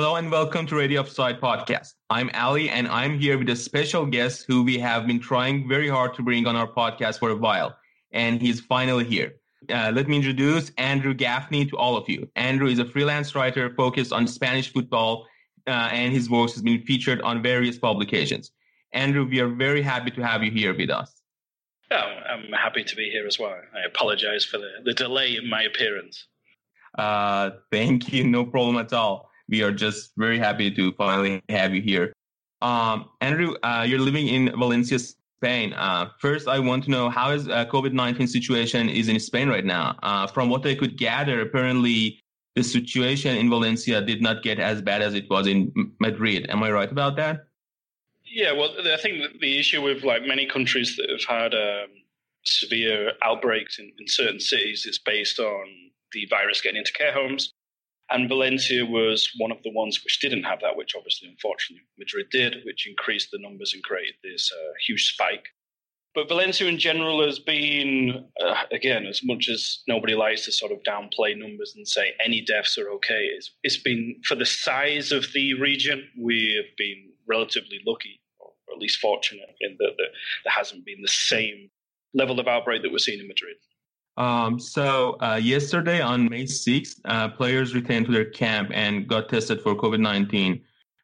Hello and welcome to Radio Offside Podcast. I'm Ali and I'm here with a special guest who we have been trying very hard to bring on our podcast for a while. And he's finally here. Uh, let me introduce Andrew Gaffney to all of you. Andrew is a freelance writer focused on Spanish football, uh, and his works has been featured on various publications. Andrew, we are very happy to have you here with us. Oh, I'm happy to be here as well. I apologize for the, the delay in my appearance. Uh, thank you. No problem at all we are just very happy to finally have you here. Um, Andrew, uh, you're living in Valencia, Spain. Uh, first, I want to know how is uh, COVID-19 situation is in Spain right now. Uh, from what I could gather, apparently the situation in Valencia did not get as bad as it was in Madrid. Am I right about that? Yeah, well, I think the issue with like many countries that have had um, severe outbreaks in, in certain cities is based on the virus getting into care homes and Valencia was one of the ones which didn't have that, which obviously, unfortunately, Madrid did, which increased the numbers and created this uh, huge spike. But Valencia in general has been, uh, again, as much as nobody likes to sort of downplay numbers and say any deaths are okay, it's, it's been, for the size of the region, we have been relatively lucky, or at least fortunate, in that there hasn't been the same level of outbreak that we're seeing in Madrid. Um, so uh, yesterday on May 6th, uh, players returned to their camp and got tested for COVID-19.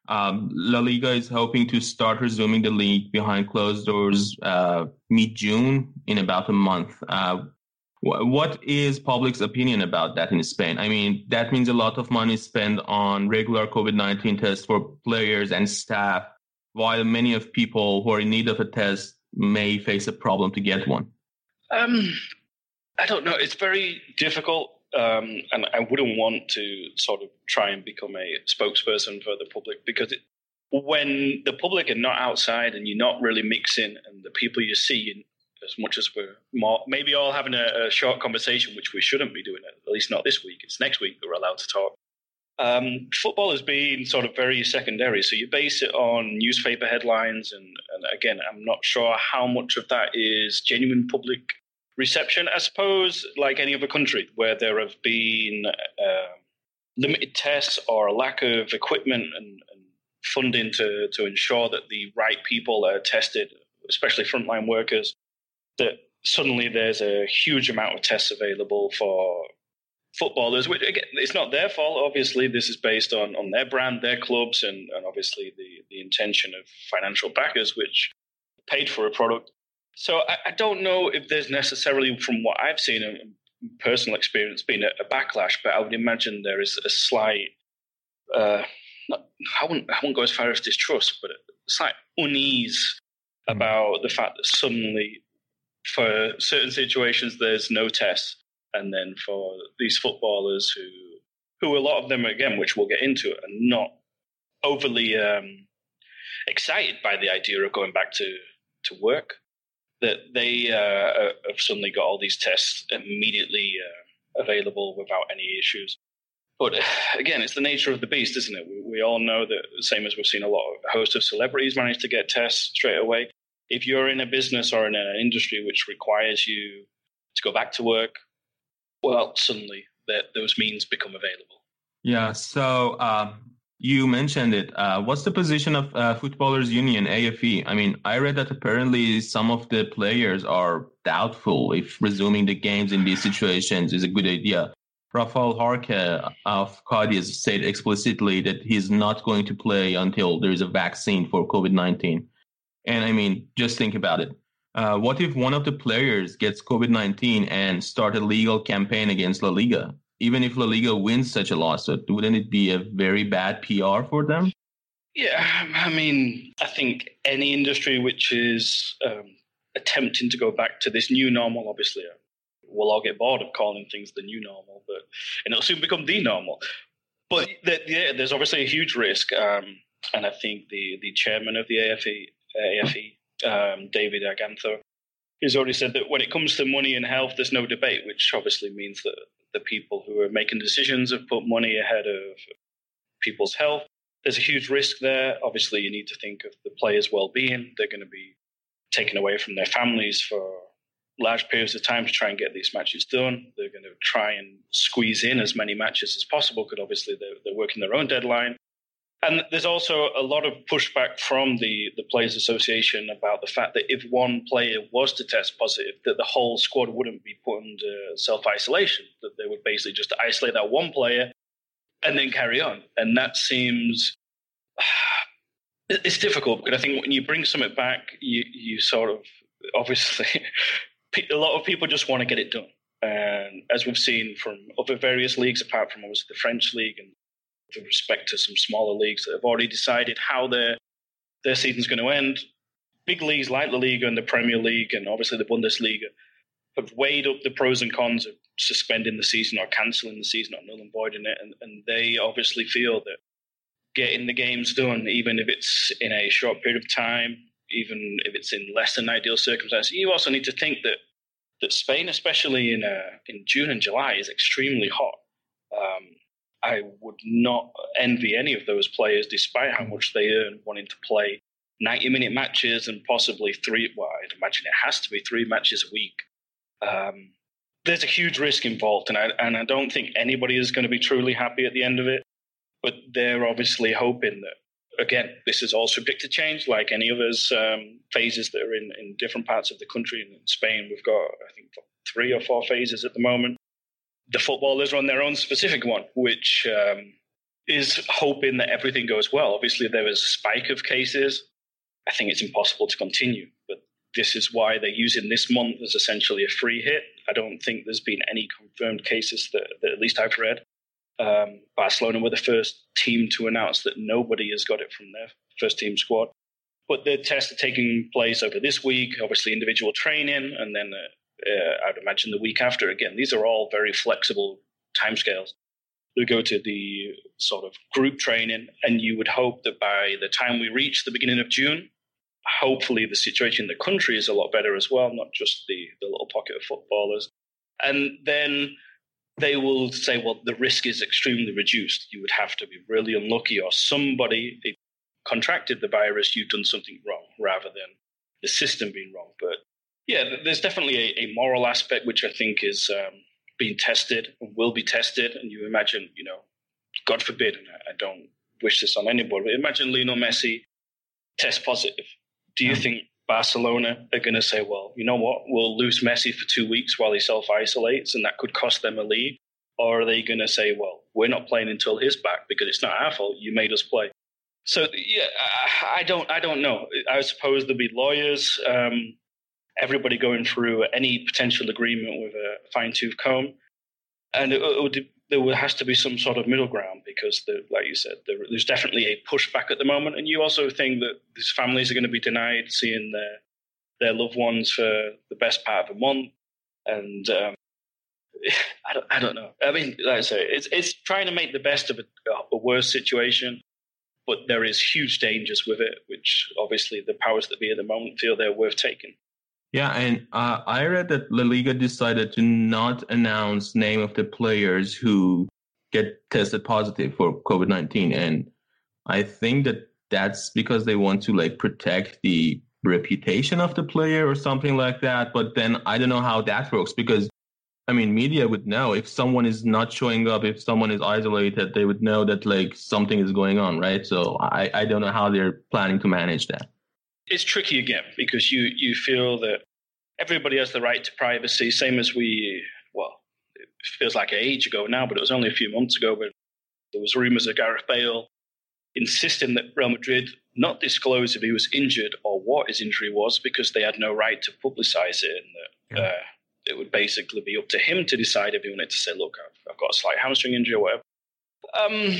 Um, La Liga is hoping to start resuming the league behind closed doors uh, mid-June in about a month. Uh, what is public's opinion about that in Spain? I mean, that means a lot of money spent on regular COVID-19 tests for players and staff, while many of people who are in need of a test may face a problem to get one. Um, I don't know. It's very difficult, um, and I wouldn't want to sort of try and become a spokesperson for the public because it, when the public are not outside and you're not really mixing, and the people you see, as much as we're more, maybe all having a, a, short conversation, which we shouldn't be doing, at least not this week. It's next week that we're allowed to talk. Um, football has been sort of very secondary, so you base it on newspaper headlines, and, and again, I'm not sure how much of that is genuine public reception. I suppose, like any other country where there have been uh, limited tests or a lack of equipment and, and, funding to, to ensure that the right people are tested, especially frontline workers, that suddenly there's a huge amount of tests available for footballers, which again, it's not their fault. Obviously, this is based on, on their brand, their clubs, and, and obviously the, the intention of financial backers, which paid for a product. So I, I, don't know if there's necessarily, from what I've seen and personal experience, been a, a, backlash, but I would imagine there is a slight. Uh, not, I wouldn't, I wouldn't go as far as distrust, but a slight unease mm. about the fact that suddenly, for certain situations, there's no test, and then for these footballers who, who a lot of them again, which we'll get into, are not overly um, excited by the idea of going back to to work that they uh, have suddenly got all these tests immediately uh, available without any issues. But again, it's the nature of the beast, isn't it? We, we all know that, same as we've seen a lot of host of celebrities manage to get tests straight away. If you're in a business or in an industry which requires you to go back to work, well, suddenly that those means become available. Yeah. So um, you mentioned it. Uh, what's the position of uh, Footballers Union (AFE)? I mean, I read that apparently some of the players are doubtful if resuming the games in these situations is a good idea. Rafael Jarque of Cadiz said explicitly that he's not going to play until there is a vaccine for COVID 19. And I mean, just think about it. Uh, what if one of the players gets COVID 19 and start a legal campaign against La Liga? Even if La Liga wins such a lawsuit, wouldn't it be a very bad PR for them? Yeah, I mean, I think any industry which is um, attempting to go back to this new normal, obviously, uh, we'll all get bored of calling things the new normal, but and it'll soon become the normal. But the, yeah, there's obviously a huge risk, um, and I think the the chairman of the AFE, AFE um, David Aganzo, has already said that when it comes to money and health, there's no debate, which obviously means that the people who are making decisions have put money ahead of people's health. There's a huge risk there. Obviously, you need to think of the players' well-being. They're going to be taken away from their families for large periods of time to try and get these matches done. They're going to try and squeeze in as many matches as possible because obviously they're, they're working their own deadline. And there's also a lot of pushback from the, the Players Association about the fact that if one player was to test positive, that the whole squad wouldn't be put under self isolation, that they would basically just isolate that one player and then carry on. And that seems it's difficult because I think when you bring something back, you you sort of obviously a lot of people just want to get it done. And as we've seen from other various leagues, apart from obviously the French league and with respect to some smaller leagues that have already decided how their their season's going to end, big leagues like the Liga and the Premier League and obviously the Bundesliga have weighed up the pros and cons of suspending the season or cancelling the season or null and voiding it, and, and they obviously feel that getting the games done, even if it's in a short period of time, even if it's in less than ideal circumstances. You also need to think that that Spain, especially in uh, in June and July, is extremely hot. Um, I would not envy any of those players, despite how much they earn, wanting to play 90 minute matches and possibly three. Well, I'd imagine it has to be three matches a week. Um, there's a huge risk involved, and I and I don't think anybody is going to be truly happy at the end of it. But they're obviously hoping that again, this is all subject to change, like any those um, phases that are in, in different parts of the country. In Spain, we've got, I think, three or four phases at the moment. The footballers on their own specific one, which um, is hoping that everything goes well. Obviously, there is a spike of cases. I think it's impossible to continue, but this is why they're using this month as essentially a free hit. I don't think there's been any confirmed cases that, that at least I've read um, Barcelona were the first team to announce that nobody has got it from their first team squad. But the tests are taking place over this week, obviously individual training, and then uh, uh, I'd imagine the week after. Again, these are all very flexible timescales. We go to the sort of group training, and you would hope that by the time we reach the beginning of June, hopefully the situation in the country is a lot better as well, not just the, the little pocket of footballers. And then they will say, well, the risk is extremely reduced. You would have to be really unlucky, or somebody contracted the virus, you've done something wrong, rather than the system being wrong. But yeah, there's definitely a, a moral aspect which I think is um, being tested and will be tested. And you imagine, you know, God forbid, and I, I don't wish this on anybody, but imagine Lionel Messi test positive. Do you mm. think Barcelona are going to say, well, you know what, we'll lose Messi for two weeks while he self isolates, and that could cost them a league? Or are they going to say, well, we're not playing until he's back because it's not our fault. You made us play. So yeah, I, don't, I don't know. I suppose there'll be lawyers, um, everybody going through any potential agreement with a fine tooth comb, and it, it would there has to be some sort of middle ground because, the, like you said, there, there's definitely a pushback at the moment, and you also think that these families are going to be denied seeing their their loved ones for the best part of a month, and um, I don't, I don't know. I mean, like I say, it's it's trying to make the best of a, a worse situation, but there is huge dangers with it, which obviously the powers that be at the moment feel they're worth taking. Yeah, and uh, I read that La Liga decided to not announce name of the players who get tested positive for COVID nineteen, and I think that that's because they want to like protect the reputation of the player or something like that. But then I don't know how that works because I mean, media would know if someone is not showing up, if someone is isolated, they would know that like something is going on, right? So I, I don't know how they're planning to manage that it's tricky again because you you feel that everybody has the right to privacy, same as we. Well, it feels like an age ago now, but it was only a few months ago. when there was rumours of Gareth Bale insisting that Real Madrid not disclose if he was injured or what his injury was because they had no right to publicise it, and that yeah. uh, it would basically be up to him to decide if he wanted to say, "Look, I've, I've got a slight hamstring injury or whatever." Um,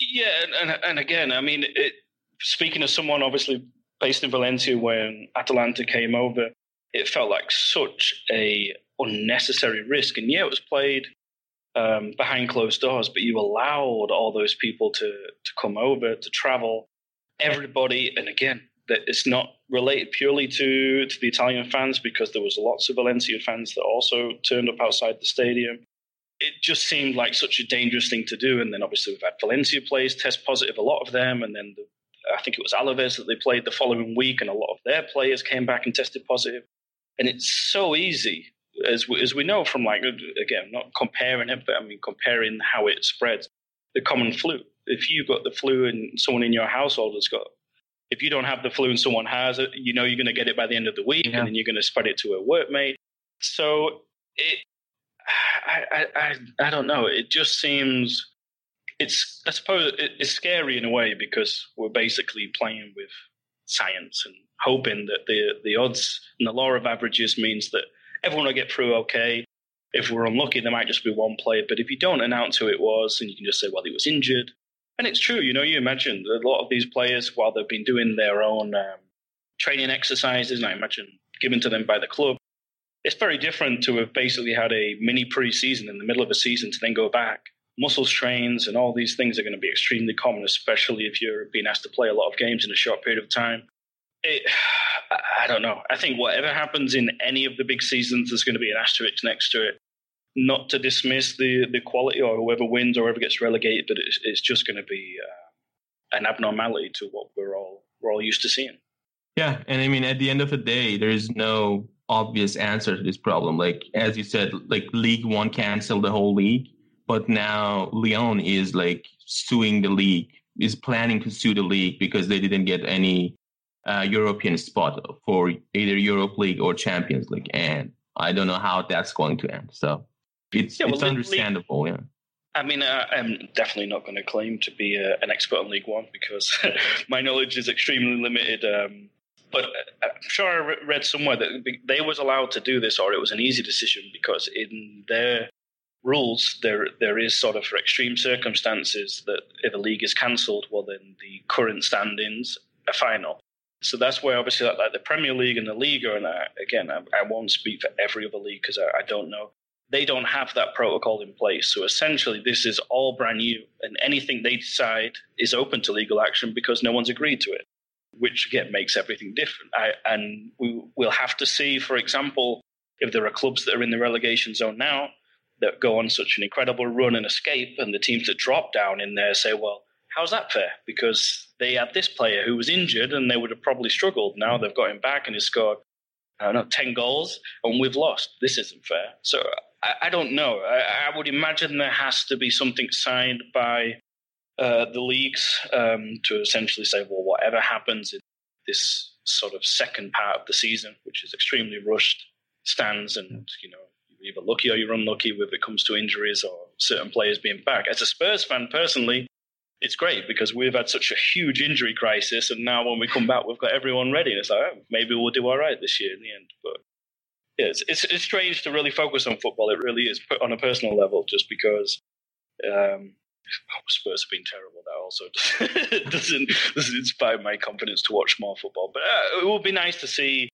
yeah, and, and again, I mean, it, speaking of someone obviously based in Valencia when Atalanta came over, it felt like such a unnecessary risk. And yeah, it was played um, behind closed doors, but you allowed all those people to to come over to travel. Everybody, and again, that it's not related purely to to the Italian fans because there was lots of Valencia fans that also turned up outside the stadium. It just seemed like such a dangerous thing to do, and then obviously we've had Valencia players test positive, a lot of them, and then the, I think it was Alaves that they played the following week, and a lot of their players came back and tested positive. And it's so easy as we, as we know from like again, not comparing it, but I mean comparing how it spreads. The common flu. If you've got the flu and someone in your household has got, if you don't have the flu and someone has it, you know you're going to get it by the end of the week, yeah. and then you're going to spread it to a workmate. So it, I, I, I, I don't know. It just seems it's I suppose it's scary in a way because we're basically playing with science and hoping that the the odds and the law of averages means that everyone will get through okay. If we're unlucky, there might just be one player. But if you don't announce who it was, and you can just say, well, he was injured. And it's true, you know, you imagine a lot of these players, while they've been doing their own um, training exercises, and I imagine given to them by the club, it's very different to have basically had a mini pre-season in the middle of a season to then go back. Muscle strains and all these things are going to be extremely common, especially if you're being asked to play a lot of games in a short period of time. It, I don't know. I think whatever happens in any of the big seasons, there's going to be an asterisk next to it. Not to dismiss the, the quality or whoever wins or whoever gets relegated, but it's, it's just going to be uh, an abnormality to what we're all we're all used to seeing. Yeah, and I mean, at the end of the day, there is no obvious answer to this problem. Like as you said, like League One canceled the whole league, but now Lyon is like suing the league, is planning to sue the league because they didn't get any uh, European spot for either Europe League or Champions League, and I don't know how that's going to end. So it's yeah, well, it's understandable. League, yeah. I mean, I'm definitely not going to claim to be a, an expert on League One because my knowledge is extremely limited. Um, but I'm sure I read somewhere that they was allowed to do this, or it was an easy decision because in their rules there there is sort of for extreme circumstances that if a league is cancelled, well then the current standings are final. So that's where obviously like, like the Premier League and the Liga, and I, again, I, I, won't speak for every other league because I, I don't know. They don't have that protocol in place. So essentially, this is all brand new, and anything they decide is open to legal action because no one's agreed to it, which again makes everything different. I, and we will have to see, for example, if there are clubs that are in the relegation zone now that go on such an incredible run and escape, and the teams that drop down in there say, well, how's that fair? Because they had this player who was injured and they would have probably struggled. Now they've got him back and he's scored, I don't know, 10 goals and we've lost. This isn't fair. So I, I don't know. I, I, would imagine there has to be something signed by uh, the leagues um, to essentially say, well, whatever happens in this sort of second part of the season, which is extremely rushed, stands and, you know, either lucky or you're unlucky if it comes to injuries or certain players being back. As a Spurs fan personally, it's great because we've had such a huge injury crisis, and now when we come back, we've got everyone ready. And it's like, oh, maybe we'll do all right this year in the end. But yeah, it's, it's, it's strange to really focus on football. It really is on a personal level, just because um, oh, Spurs have been terrible. That also doesn't doesn't inspire my confidence to watch more football. But uh, it would be nice to see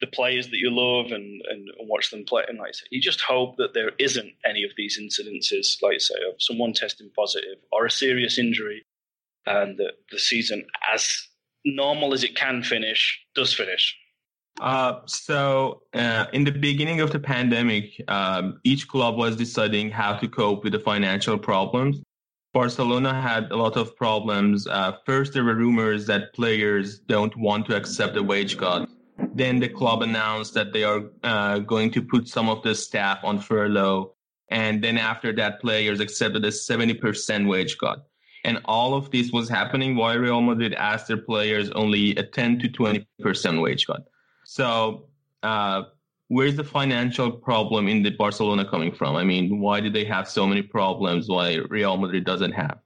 the players that you love and, and, watch them play. And like say, you just hope that there isn't any of these incidences, like say, of someone testing positive or a serious injury, and that the season, as normal as it can finish, does finish. Uh, so, uh, in the beginning of the pandemic, um, each club was deciding how to cope with the financial problems. Barcelona had a lot of problems. Uh, first, there were rumors that players don't want to accept a wage cut then the club announced that they are uh, going to put some of the staff on furlough. And then after that, players accepted a 70% wage cut. And all of this was happening while Real Madrid asked their players only a 10 to 20% wage cut. So, uh, where's the financial problem in the Barcelona coming from? I mean, why do they have so many problems why Real Madrid doesn't have?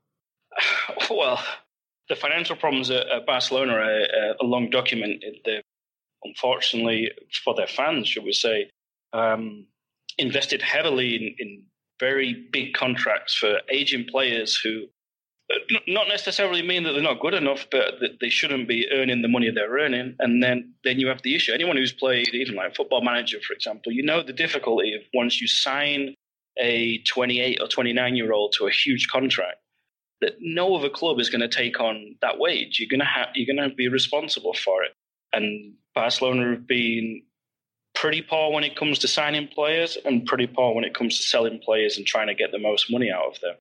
Well, the financial problems at, Barcelona are a long document. The unfortunately for their fans, should we say, um, invested heavily in, in, very big contracts for aging players who uh, not necessarily mean that they're not good enough, but that they shouldn't be earning the money they're earning. And then, then you have the issue. Anyone who's played, even like Football Manager, for example, you know the difficulty of once you sign a 28 or 29 year old to a huge contract, that no other club is going to take on that wage. You're going to have you're going to be responsible for it. And Barcelona have been pretty poor when it comes to signing players and pretty poor when it comes to selling players and trying to get the most money out of them.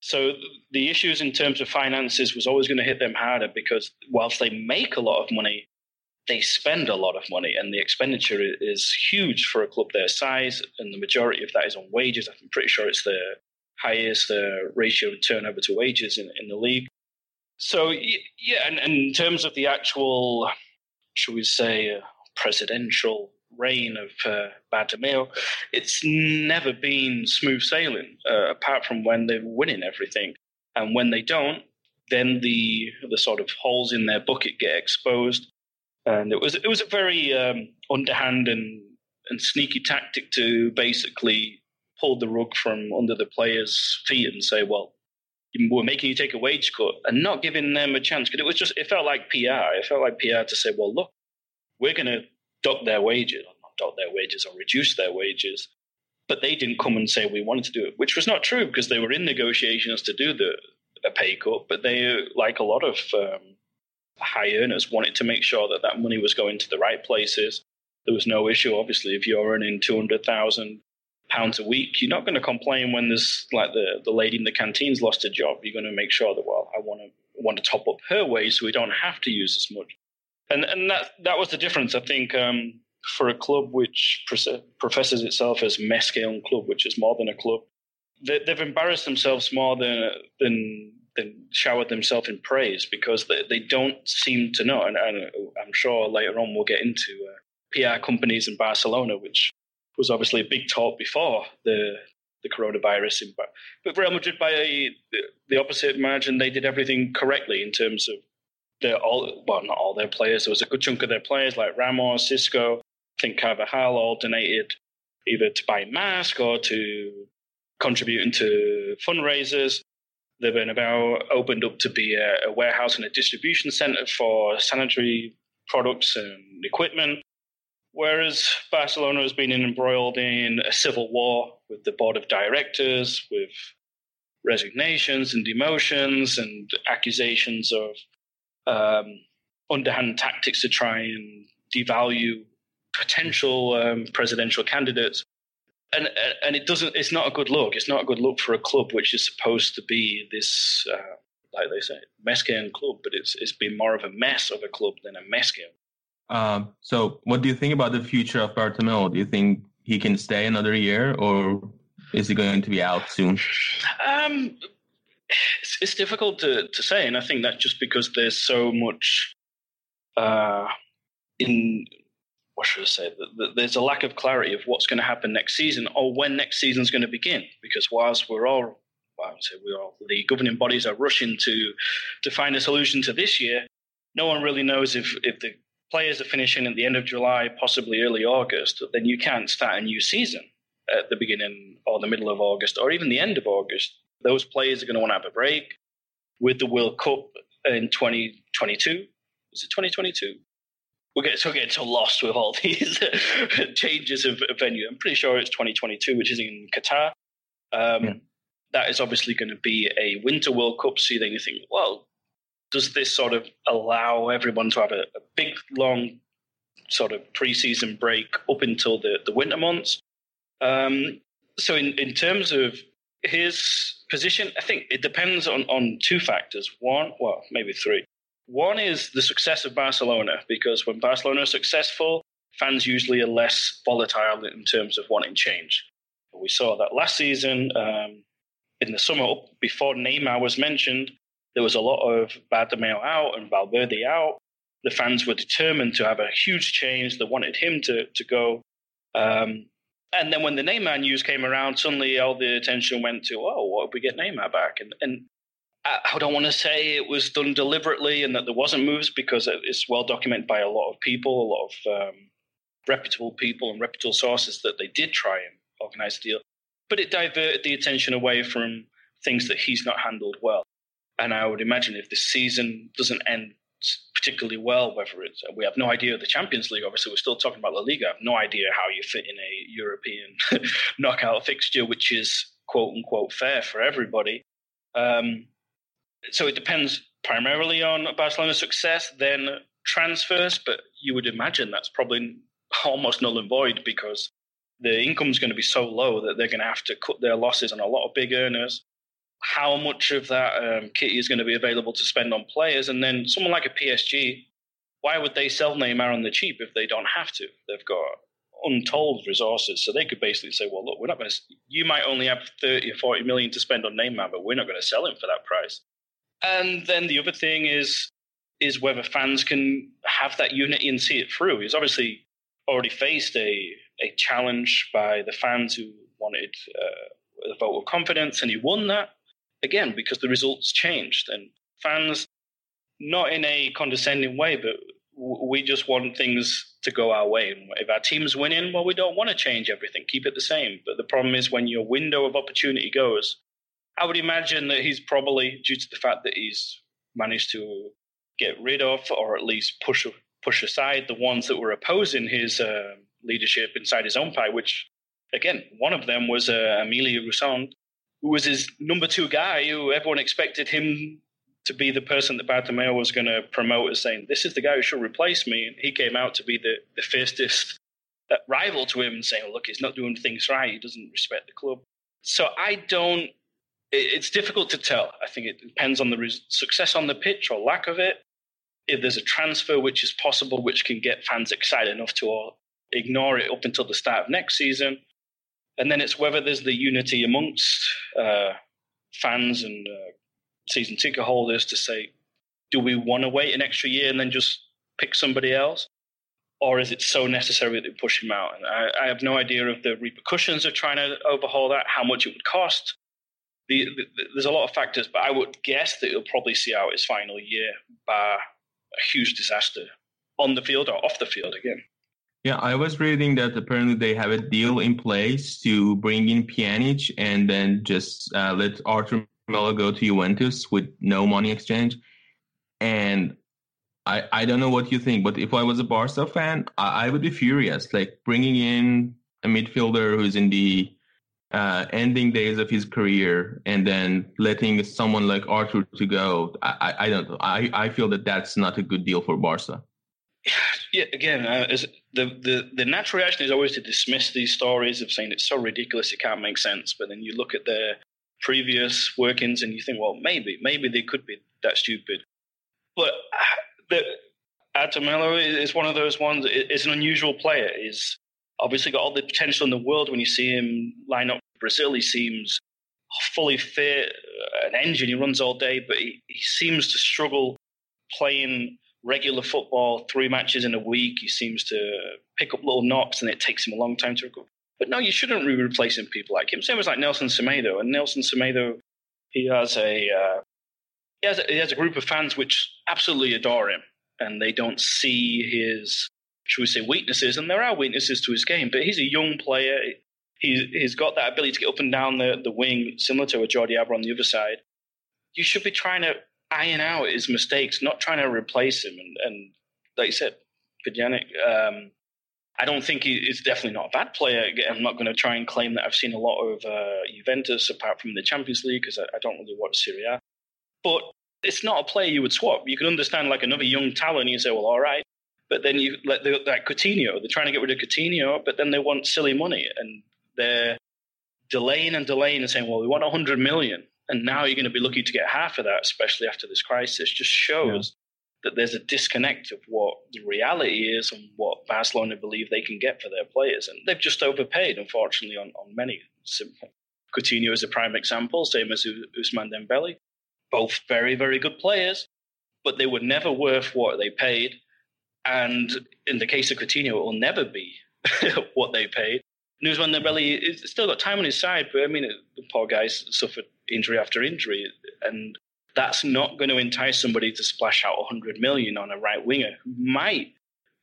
So the issues in terms of finances was always going to hit them harder because whilst they make a lot of money, they spend a lot of money and the expenditure is huge for a club their size and the majority of that is on wages. I'm pretty sure it's the highest uh, ratio of turnover to wages in, in the league. So yeah, and, and in terms of the actual, should we say, uh, presidential reign of uh, Bartomeu, it's never been smooth sailing, uh, apart from when they're winning everything. And when they don't, then the the sort of holes in their bucket get exposed. And it was it was a very um, underhand and and sneaky tactic to basically pull the rug from under the players' feet and say, well, we're making you take a wage cut and not giving them a chance. Because it was just, it felt like PR. It felt like PR to say, well, look, we're going to dock their wages, or not duck their wages or reduce their wages. But they didn't come and say we wanted to do it, which was not true because they were in negotiations to do the a pay cut. But they, like a lot of um, high earners, wanted to make sure that that money was going to the right places. There was no issue, obviously, if you're earning two hundred thousand pounds a week, you're not going to complain when there's like the, the lady in the canteen's lost a job. You're going to make sure that well, I want to want to top up her wage so we don't have to use as much and and that that was the difference. I think um, for a club which professes itself as Més que un club, which is more than a club, they, have embarrassed themselves more than than than showered themselves in praise because they, they don't seem to know. And, and I'm sure later on we'll get into uh, PR companies in Barcelona, which was obviously a big talk before the the coronavirus. But Real Madrid, by the, the opposite margin, they did everything correctly in terms of their all well not all their players. There was a good chunk of their players like Ramos, Isco, I think Carvajal all donated either to buy masks or to contributing to fundraisers. The Bernabeu opened up to be a, a warehouse and a distribution center for sanitary products and equipment. Whereas Barcelona has been embroiled in a civil war with the board of directors, with resignations and demotions and accusations of um, underhand tactics to try and devalue potential um, presidential candidates. And, and it doesn't. It's not a good look. It's not a good look for a club which is supposed to be this, uh, like they say, Més que un club. But it's it's been more of a mess of a club than a Més que un. Um, so, what do you think about the future of Bartomeu? Do you think he can stay another year, or is he going to be out soon? Um, it's, it's difficult to, to say, and I think that's just because there's so much uh, in what should I say? There's a lack of clarity of what's going to happen next season or when next season's going to begin. Because whilst we're all, well, I would say we all, the governing bodies are rushing to to find a solution to this year, no one really knows if if the players are finishing at the end of July, possibly early August. Then you can't start a new season at the beginning or the middle of August or even the end of August those players are going to want to have a break with the World Cup in 2022. Is it 2022? We're getting, so getting so lost with all these changes of, venue. I'm pretty sure it's 2022, which is in Qatar. Um, yeah. That is obviously going to be a Winter World Cup. So then you think, well, does this sort of allow everyone to have a, a big, long sort of preseason break up until the, the winter months? Um, so in, in terms of his position, I think it depends on, on two factors. One, well, maybe three. One is the success of Barcelona, because when Barcelona is successful, fans usually are less volatile in terms of wanting change. We saw that last season um, in the summer, before Neymar was mentioned, there was a lot of Bartomeu out and Valverde out. The fans were determined to have a huge change. They wanted him to, to go. Um, and then when the Neymar news came around, suddenly all the attention went to, oh, what if we get Neymar back? And, and I don't want to say it was done deliberately and that there wasn't moves because it's well documented by a lot of people, a lot of um, reputable people and reputable sources that they did try and organize a deal. But it diverted the attention away from things that he's not handled well. And I would imagine if the season doesn't end particularly well, whether it's we have no idea of the Champions League. Obviously, we're still talking about La Liga. I have no idea how you fit in a European knockout fixture, which is quote unquote fair for everybody. Um, so it depends primarily on Barcelona's success, then transfers. But you would imagine that's probably almost null and void because the income is going to be so low that they're going to have to cut their losses on a lot of big earners. How much of that um, kitty is going to be available to spend on players? And then someone like a PSG, why would they sell Neymar on the cheap if they don't have to? They've got untold resources. So they could basically say, well, look, we're not going to, you might only have 30 or 40 million to spend on Neymar, but we're not going to sell him for that price. And then the other thing is, is whether fans can have that unity and see it through. He's obviously already faced a, a challenge by the fans who wanted uh, a vote of confidence, and he won that again because the results changed. And fans, not in a condescending way, but we just want things to go our way. And if our team's winning, well, we don't want to change everything, keep it the same. But the problem is when your window of opportunity goes, I would imagine that he's probably, due to the fact that he's managed to get rid of or at least push push aside the ones that were opposing his uh, leadership inside his own party, which, again, one of them was uh, Emilio Rousaud, who was his number two guy, who everyone expected him to be the person that Bartomeu was going to promote as saying, this is the guy who should replace me. And he came out to be the, the fiercest uh, rival to him and saying, look, he's not doing things right. He doesn't respect the club. So I don't, it's difficult to tell. I think it depends on the res- success on the pitch or lack of it. If there's a transfer which is possible, which can get fans excited enough to ignore it up until the start of next season. And then it's whether there's the unity amongst uh, fans and uh, season ticket holders to say, do we want to wait an extra year and then just pick somebody else? Or is it so necessary that we push him out? And I, I have no idea of the repercussions of trying to overhaul that, how much it would cost. The, the, there's a lot of factors, but I would guess that he'll probably see out his final year by a huge disaster on the field or off the field again. Yeah, I was reading that apparently they have a deal in place to bring in Pjanic and then just uh, let Arthur Melo go to Juventus with no money exchange. And I, I don't know what you think, but if I was a Barca fan, I, I would be furious. Like bringing in a midfielder who's in the uh, ending days of his career and then letting someone like Arthur to go. I, I, I don't know. I, I feel that that's not a good deal for Barca. Yeah, again, uh, the, the the natural reaction is always to dismiss these stories of saying it's so ridiculous it can't make sense. But then you look at their previous workings and you think, well, maybe, maybe they could be that stupid. But uh, the, Arthur is one of those ones. It's an unusual player. He's obviously got all the potential in the world. When you see him line up for Brazil, he seems fully fit, uh, an engine. He runs all day, but he, he seems to struggle playing regular football, three matches in a week. He seems to pick up little knocks, and it takes him a long time to recover. But no, you shouldn't be replacing people like him. Same as like Nelson Semedo. And Nelson Semedo, he has a uh, he has a, he has a group of fans which absolutely adore him, and they don't see his should we say weaknesses. And there are weaknesses to his game, but he's a young player. He's he's got that ability to get up and down the, the wing, similar to a Jordi Alba on the other side. You should be trying to iron out his mistakes, not trying to replace him. And, and like you said, Pjanic, um, I don't think he, he's definitely not a bad player. I'm not going to try and claim that I've seen a lot of uh, Juventus apart from the Champions League because I, I, don't really watch Serie A. But it's not a player you would swap. You can understand like another young talent. You say, well, all right. But then you let the, like Coutinho. They're trying to get rid of Coutinho, but then they want silly money and they're delaying and delaying and saying, well, we want 100 million. And now you're going to be lucky to get half of that, especially after this crisis. Just shows that there's a disconnect of what the reality is and what Barcelona believe they can get for their players. And they've just overpaid, unfortunately, on, on many. Coutinho is a prime example, same as Ousmane Dembele. Both very, very good players, but they were never worth what they paid. And in the case of Coutinho, it will never be what they paid. Ousmane Dembele is still got time on his side, but I mean, the poor guy suffered injury after injury. And that's not going to entice somebody to splash out 100 million on a right winger who might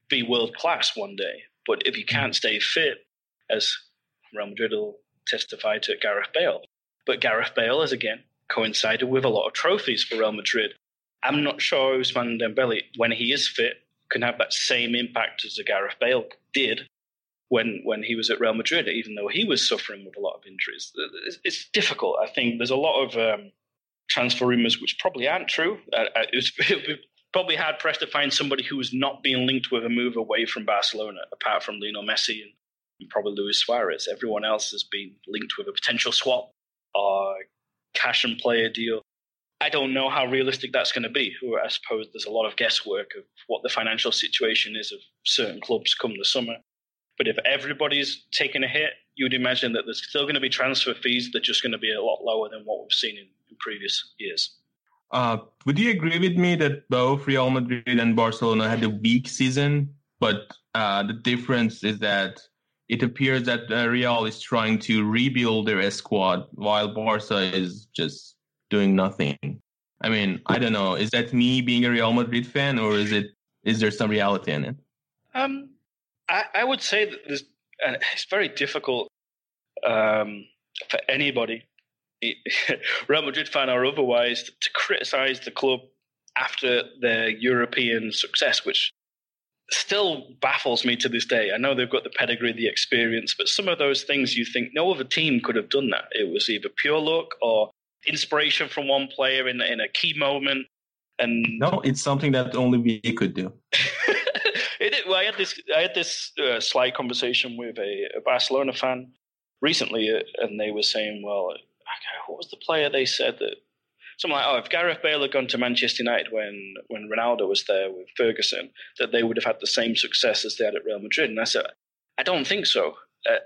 be world class one day. But if you can't stay fit, as Real Madrid will testify to Gareth Bale. But Gareth Bale is again coincided with a lot of trophies for Real Madrid. I'm not sure Ousmane Dembele, when he is fit, can have that same impact as the Gareth Bale did when when he was at Real Madrid, even though he was suffering with a lot of injuries. It's, it's difficult. I think there's a lot of um, transfer rumors which probably aren't true. Uh, uh it was, it probably hard pressed to find somebody who not being linked with a move away from Barcelona, apart from Lionel Messi and, and probably Luis Suarez. Everyone else has been linked with a potential swap or cash and player deal. I don't know how realistic that's going to be. I suppose there's a lot of guesswork of what the financial situation is of certain clubs come the summer. But if everybody's taking a hit, you would imagine that there's still going to be transfer fees that are just going to be a lot lower than what we've seen in, in previous years. Uh, would you agree with me that both Real Madrid and Barcelona had a weak season, but uh, the difference is that it appears that uh, Real is trying to rebuild their squad while Barca is just doing nothing. I mean, I don't know. Is that me being a Real Madrid fan, or is it is there some reality in it? Um, I, I would say that there's, and it's very difficult um, for anybody, Real Madrid fan or otherwise, to, criticize the club after their European success, which still baffles me to this day. I know they've got the pedigree, the experience, but some of those things you think no other team could have done that. It was either pure luck or inspiration from one player in in a key moment. And no, it's something that only we could do. well, I had this I had this uh, slight conversation with a, a Barcelona fan recently, uh, and they were saying, well, what was the player they said that something like, oh, if Gareth Bale had gone to Manchester United when when Ronaldo was there with Ferguson, that they would have had the same success as they had at Real Madrid. And I said, I don't think so.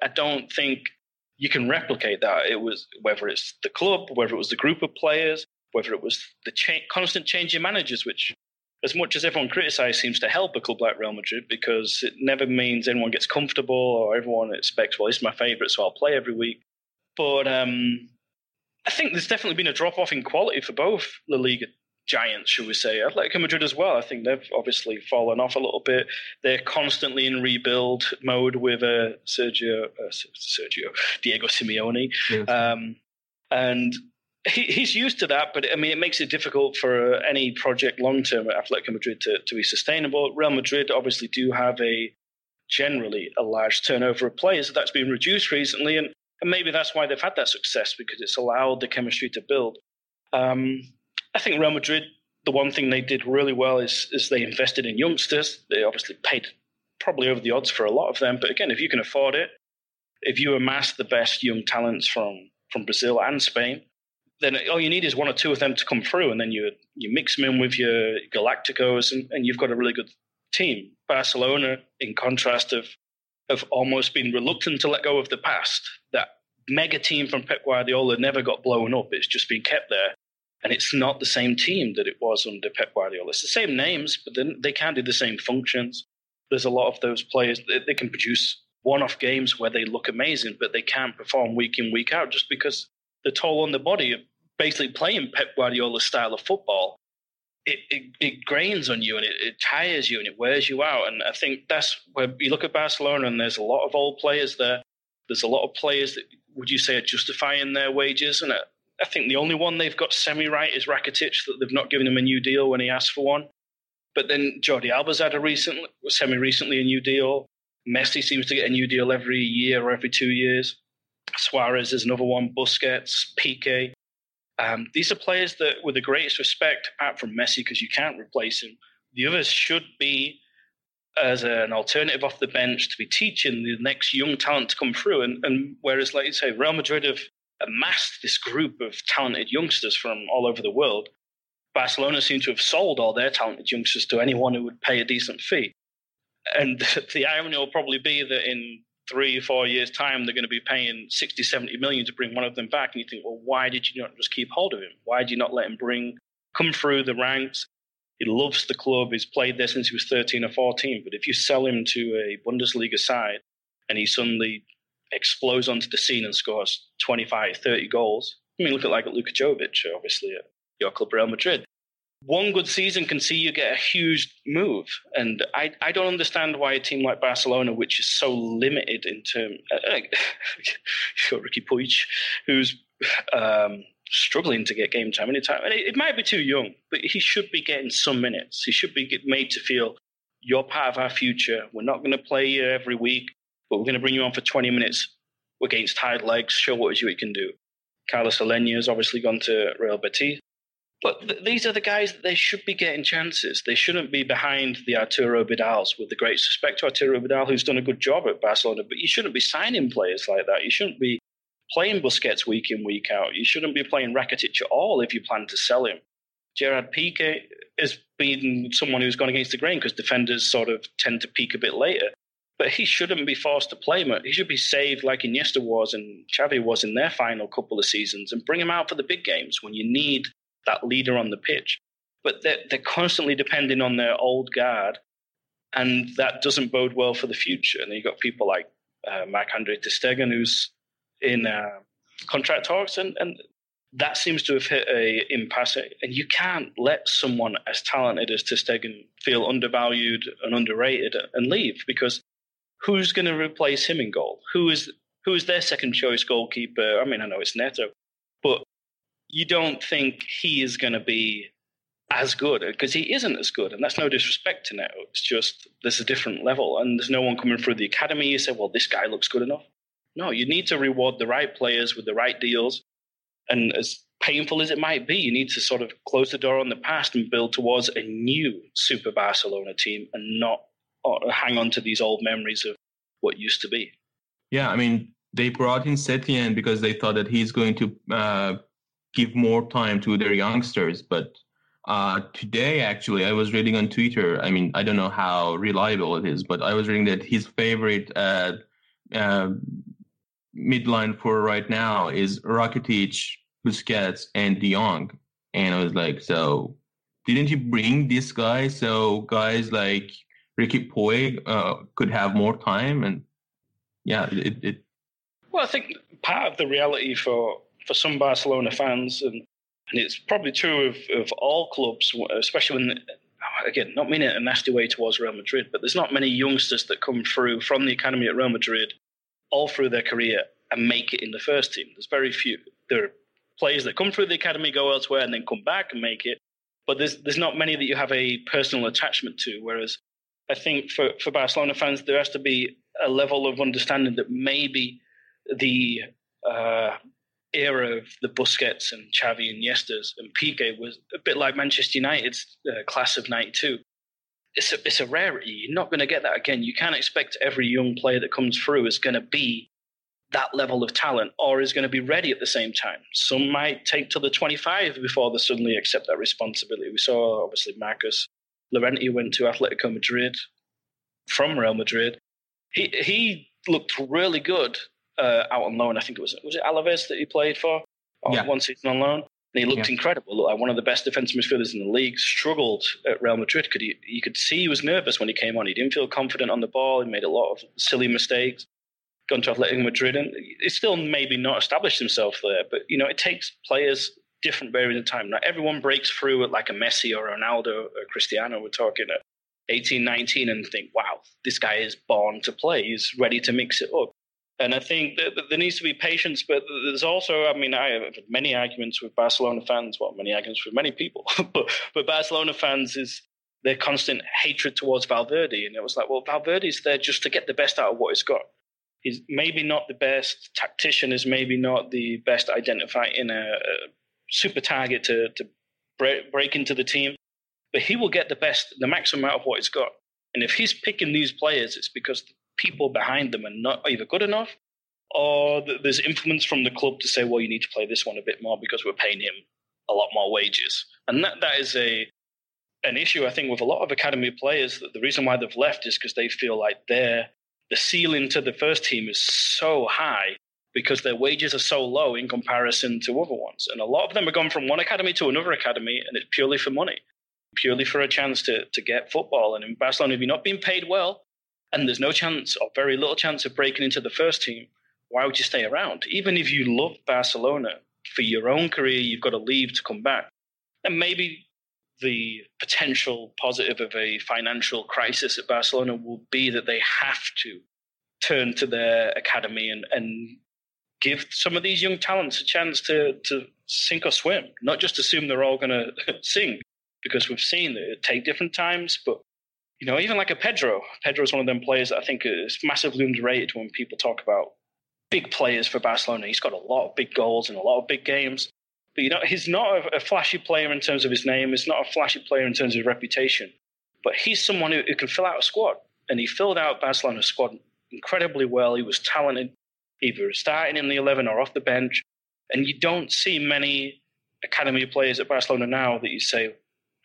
I don't think you can replicate that. It was whether it's the club, whether it was the group of players, whether it was the cha- constant change in managers, which, as much as everyone criticised, seems to help a club like Real Madrid because it never means anyone gets comfortable or everyone expects, well, this is my favourite, so I'll play every week. But um, I think there's definitely been a drop off in quality for both La Liga giants, should we say. Atletico Madrid as well. I think they've obviously fallen off a little bit. They're constantly in rebuild mode with uh, Sergio, uh, Sergio, Diego Simeone. Yes. Um, and he, he's used to that, but I mean, it makes it difficult for any project long term at Atletico Madrid to, to be sustainable. Real Madrid obviously do have a generally a large turnover of players. That's been reduced recently, and, and maybe that's why they've had that success because it's allowed the chemistry to build. Um, I think Real Madrid, the one thing they did really well is, is they invested in youngsters. They obviously paid probably over the odds for a lot of them. But again, if you can afford it, if you amass the best young talents from, from Brazil and Spain, then all you need is one or two of them to come through, and then you you mix them in with your Galacticos, and, and you've got a really good team. Barcelona, in contrast, have have almost been reluctant to let go of the past. That mega team from Pep Guardiola never got blown up; it's just been kept there. And it's not the same team that it was under Pep Guardiola. It's the same names, but then they can't do the same functions. There's a lot of those players that they can produce one-off games where they look amazing, but they can't perform week in week out just because the toll on the body basically playing Pep Guardiola's style of football. It, it, it grains on you and it, it tires you and it wears you out. And I think that's where you look at Barcelona and there's a lot of old players there. There's a lot of players that would you say are justifying their wages, and I think the only one they've got semi right is Rakitic, that they've not given him a new deal when he asked for one. But then Jordi Alba's had a recent, semi recently a new deal. Messi seems to get a new deal every year or every two years. Suarez is another one. Busquets, Piqué. Um, these are players that, with the greatest respect, apart from Messi, because you can't replace him, the others should be as an alternative off the bench to be teaching the next young talent to come through. And, and whereas, like you say, Real Madrid have amassed this group of talented youngsters from all over the world. Barcelona seem to have sold all their talented youngsters to anyone who would pay a decent fee. And the irony will probably be that in three, or four years' time, they're going to be paying 60, 70 million to bring one of them back. And you think, well, why did you not just keep hold of him? Why did you not let him bring, come through the ranks? He loves the club. He's played there since he was 13 or 14. But if you sell him to a Bundesliga side and he suddenly explodes onto the scene and scores 25, 30 goals. I mean, look at like Luka Jovic, obviously, at your club, Real Madrid. One good season can see you get a huge move. And I, I don't understand why a team like Barcelona, which is so limited in terms, uh, uh, you've got Riqui Puig, who's um, struggling to get game time anytime. And it, it might be too young, but he should be getting some minutes. He should be made to feel you're part of our future. We're not going to play you every week, but we're going to bring you on for 20 minutes against tired legs, show what you can do. Carlos Aleñá has obviously gone to Real Betis. But th- these are the guys that they should be getting chances. They shouldn't be behind the Arturo Vidals, with the great respect to Arturo Vidal, who's done a good job at Barcelona. But you shouldn't be signing players like that. You shouldn't be playing Busquets week in, week out. You shouldn't be playing Rakitic at all if you plan to sell him. Gerard Piqué has been someone who's gone against the grain because defenders sort of tend to peak a bit later. But he shouldn't be forced to play him. He should be saved like Iniesta was and Xavi was in their final couple of seasons and bring him out for the big games when you need that leader on the pitch. But they're, they're constantly depending on their old guard, and that doesn't bode well for the future. And you've got people like uh, ter Stegen, who's in uh, contract talks, and, and that seems to have hit a impasse. And you can't let someone as talented as ter Stegen feel undervalued and underrated and leave because who's going to replace him in goal? Who is who is their second choice goalkeeper? I mean, I know it's Neto, but you don't think he is going to be as good because he isn't as good, and that's no disrespect to Neto. It's just there's a different level, and there's no one coming through the academy. You say, well, this guy looks good enough. No, you need to reward the right players with the right deals, and as painful as it might be, you need to sort of close the door on the past and build towards a new Super Barcelona team, and not uh, hang on to these old memories of what used to be. Yeah, I mean, they brought in Setien because they thought that he's going to uh, give more time to their youngsters. But uh, today, actually, I was reading on Twitter. I mean, I don't know how reliable it is, but I was reading that his favorite uh, uh midline for right now is Rakitic, Busquets, and De Jong. And I was like, so didn't you bring this guy so guys like Riqui Puig uh, could have more time? And yeah, it, it. Well, I think part of the reality for for some Barcelona fans, and and it's probably true of, of all clubs, especially when again, not meaning it a nasty way towards Real Madrid, but there's not many youngsters that come through from the academy at Real Madrid all through their career and make it in the first team. There's very few. There are players that come through the academy, go elsewhere, and then come back and make it. But there's there's not many that you have a personal attachment to. Whereas I think for, for Barcelona fans, there has to be a level of understanding that maybe the uh, era of the Busquets and Xavi and Iniestas and Piqué was a bit like Manchester United's uh, class of '92. It's a, it's a rarity. You're not going to get that again. You can't expect every young player that comes through is going to be that level of talent or is going to be ready at the same time. Some might take till the 25 before they suddenly accept that responsibility. We saw obviously Marcos Llorente went to Atletico Madrid from Real Madrid. He he looked really good uh, out on loan. I think it was was it Alaves that he played for yeah. one season on loan. And he looked yeah. incredible, like one of the best defensive midfielders in the league. Struggled at Real Madrid. Could he? You could see he was nervous when he came on. He didn't feel confident on the ball. He made a lot of silly mistakes. Gone to Atletico Madrid, and he's still maybe not established himself there. But you know, it takes players different periods of time. Not everyone breaks through at like a Messi or Ronaldo or Cristiano. We're talking at 18, 19 and think, wow, this guy is born to play. He's ready to mix it up. And I think that there needs to be patience, but there's also, I mean, I have many arguments with Barcelona fans. Well, many arguments with many people, but but Barcelona fans is their constant hatred towards Valverde, and it was like, well, Valverde's there just to get the best out of what he's got. He's maybe not the best tactician, is maybe not the best identifying a, a super target to to break, break into the team, but he will get the best, the maximum out of what he's got. And if he's picking these players, it's because people behind them are not either good enough or there's influence from the club to say, well, you need to play this one a bit more because we're paying him a lot more wages. And that, that is a an issue, I think, with a lot of academy players. That the reason why they've left is because they feel like their the ceiling to the first team is so high because their wages are so low in comparison to other ones. And a lot of them have gone from one academy to another academy, and it's purely for money purely for a chance to, to get football. And in Barcelona, if you're not being paid well and there's no chance or very little chance of breaking into the first team, why would you stay around? Even if you love Barcelona, for your own career, you've got to leave to come back. And maybe the potential positive of a financial crisis at Barcelona will be that they have to turn to their academy and, and give some of these young talents a chance to to sink or swim, not just assume they're all going to sink, because we've seen that it take different times. But you know, even like a Pedro, Pedro is one of them players that I think is massively underrated when people talk about big players for Barcelona. He's got a lot of big goals and a lot of big games. But you know, he's not a, flashy player in terms of his name. He's not a flashy player in terms of reputation. But he's someone who, who can fill out a squad, and he filled out Barcelona's squad incredibly well. He was talented, either starting in the eleven or off the bench. And you don't see many academy players at Barcelona now that you say,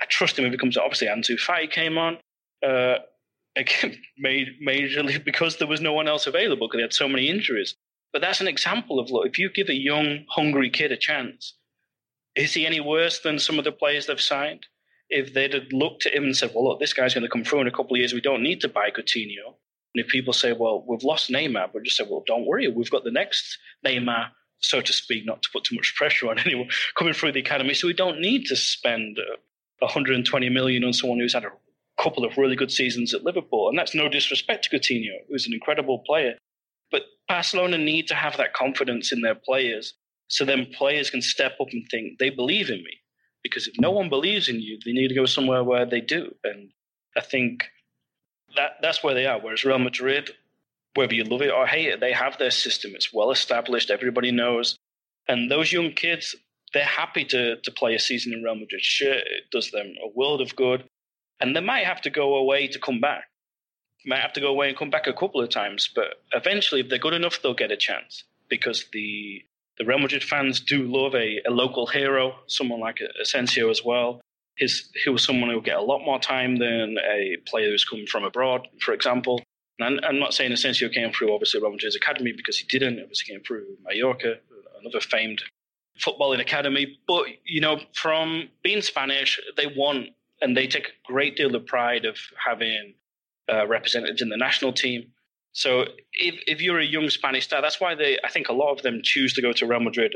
I trust him if he comes. Obviously, Ansu Fati came on. Uh, again, made majorly because there was no one else available because they had so many injuries. But that's an example of look, if you give a young, hungry kid a chance, is he any worse than some of the players they've signed? If they'd have looked at him and said, well, look, this guy's going to come through in a couple of years, we don't need to buy Coutinho. And if people say, well, we've lost Neymar, but just say, well, don't worry, we've got the next Neymar, so to speak, not to put too much pressure on anyone coming through the academy. So we don't need to spend uh, 120 million on someone who's had a couple of really good seasons at Liverpool. And that's no disrespect to Coutinho, who's an incredible player. But Barcelona need to have that confidence in their players so then players can step up and think they believe in me. Because if no one believes in you, they need to go somewhere where they do. And I think that that's where they are. Whereas Real Madrid, whether you love it or hate it, they have their system. It's well established. Everybody knows. And those young kids, they're happy to to play a season in Real Madrid. Sure, it does them a world of good. And they might have to go away to come back. Might have to go away and come back a couple of times. But eventually, if they're good enough, they'll get a chance because the the Real Madrid fans do love a, a local hero, someone like Asensio as well. His, he was someone who will get a lot more time than a player who's come from abroad, for example. And I'm not saying Asensio came through, obviously, Real Madrid's academy because he didn't. Obviously, came through Mallorca, another famed footballing academy. But, you know, from being Spanish, they want and they take a great deal of pride of having uh, representatives in the national team. So if, if you're a young Spanish star, that's why they I think a lot of them choose to go to Real Madrid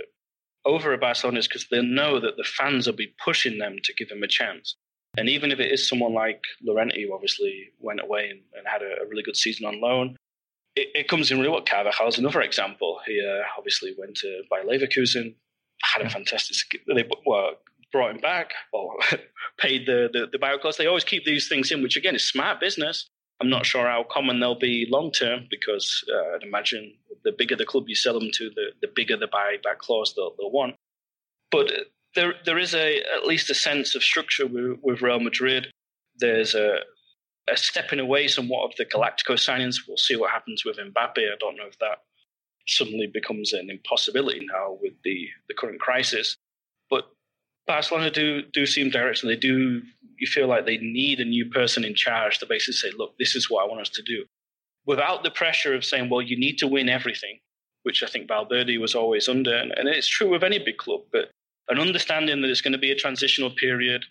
over a Barcelona is because they know that the fans will be pushing them to give him a chance. And even if it is someone like Llorente, who obviously went away and, and had a, a, really good season on loan, it, it comes in real. Carvajal is another example. He uh, obviously went to Bayer Leverkusen, had a fantastic. They well, brought him back or paid the, the, the buyout cost. They always keep these things in, which again is smart business. I'm not sure how common they'll be long term because uh, I'd imagine the bigger the club you sell them to, the, the bigger the buyback clause they'll, they'll want. But there there is a at least a sense of structure with, with Real Madrid. There's a a stepping away somewhat of the Galactico signings. We'll see what happens with Mbappe. I don't know if that suddenly becomes an impossibility now with the, the current crisis. Barcelona do do seem direction. They do. You feel like they need a new person in charge to basically say, "Look, this is what I want us to do," without the pressure of saying, "Well, you need to win everything," which I think Valverde was always under, and, and it's true with any big club. But an understanding that it's going to be a transitional period,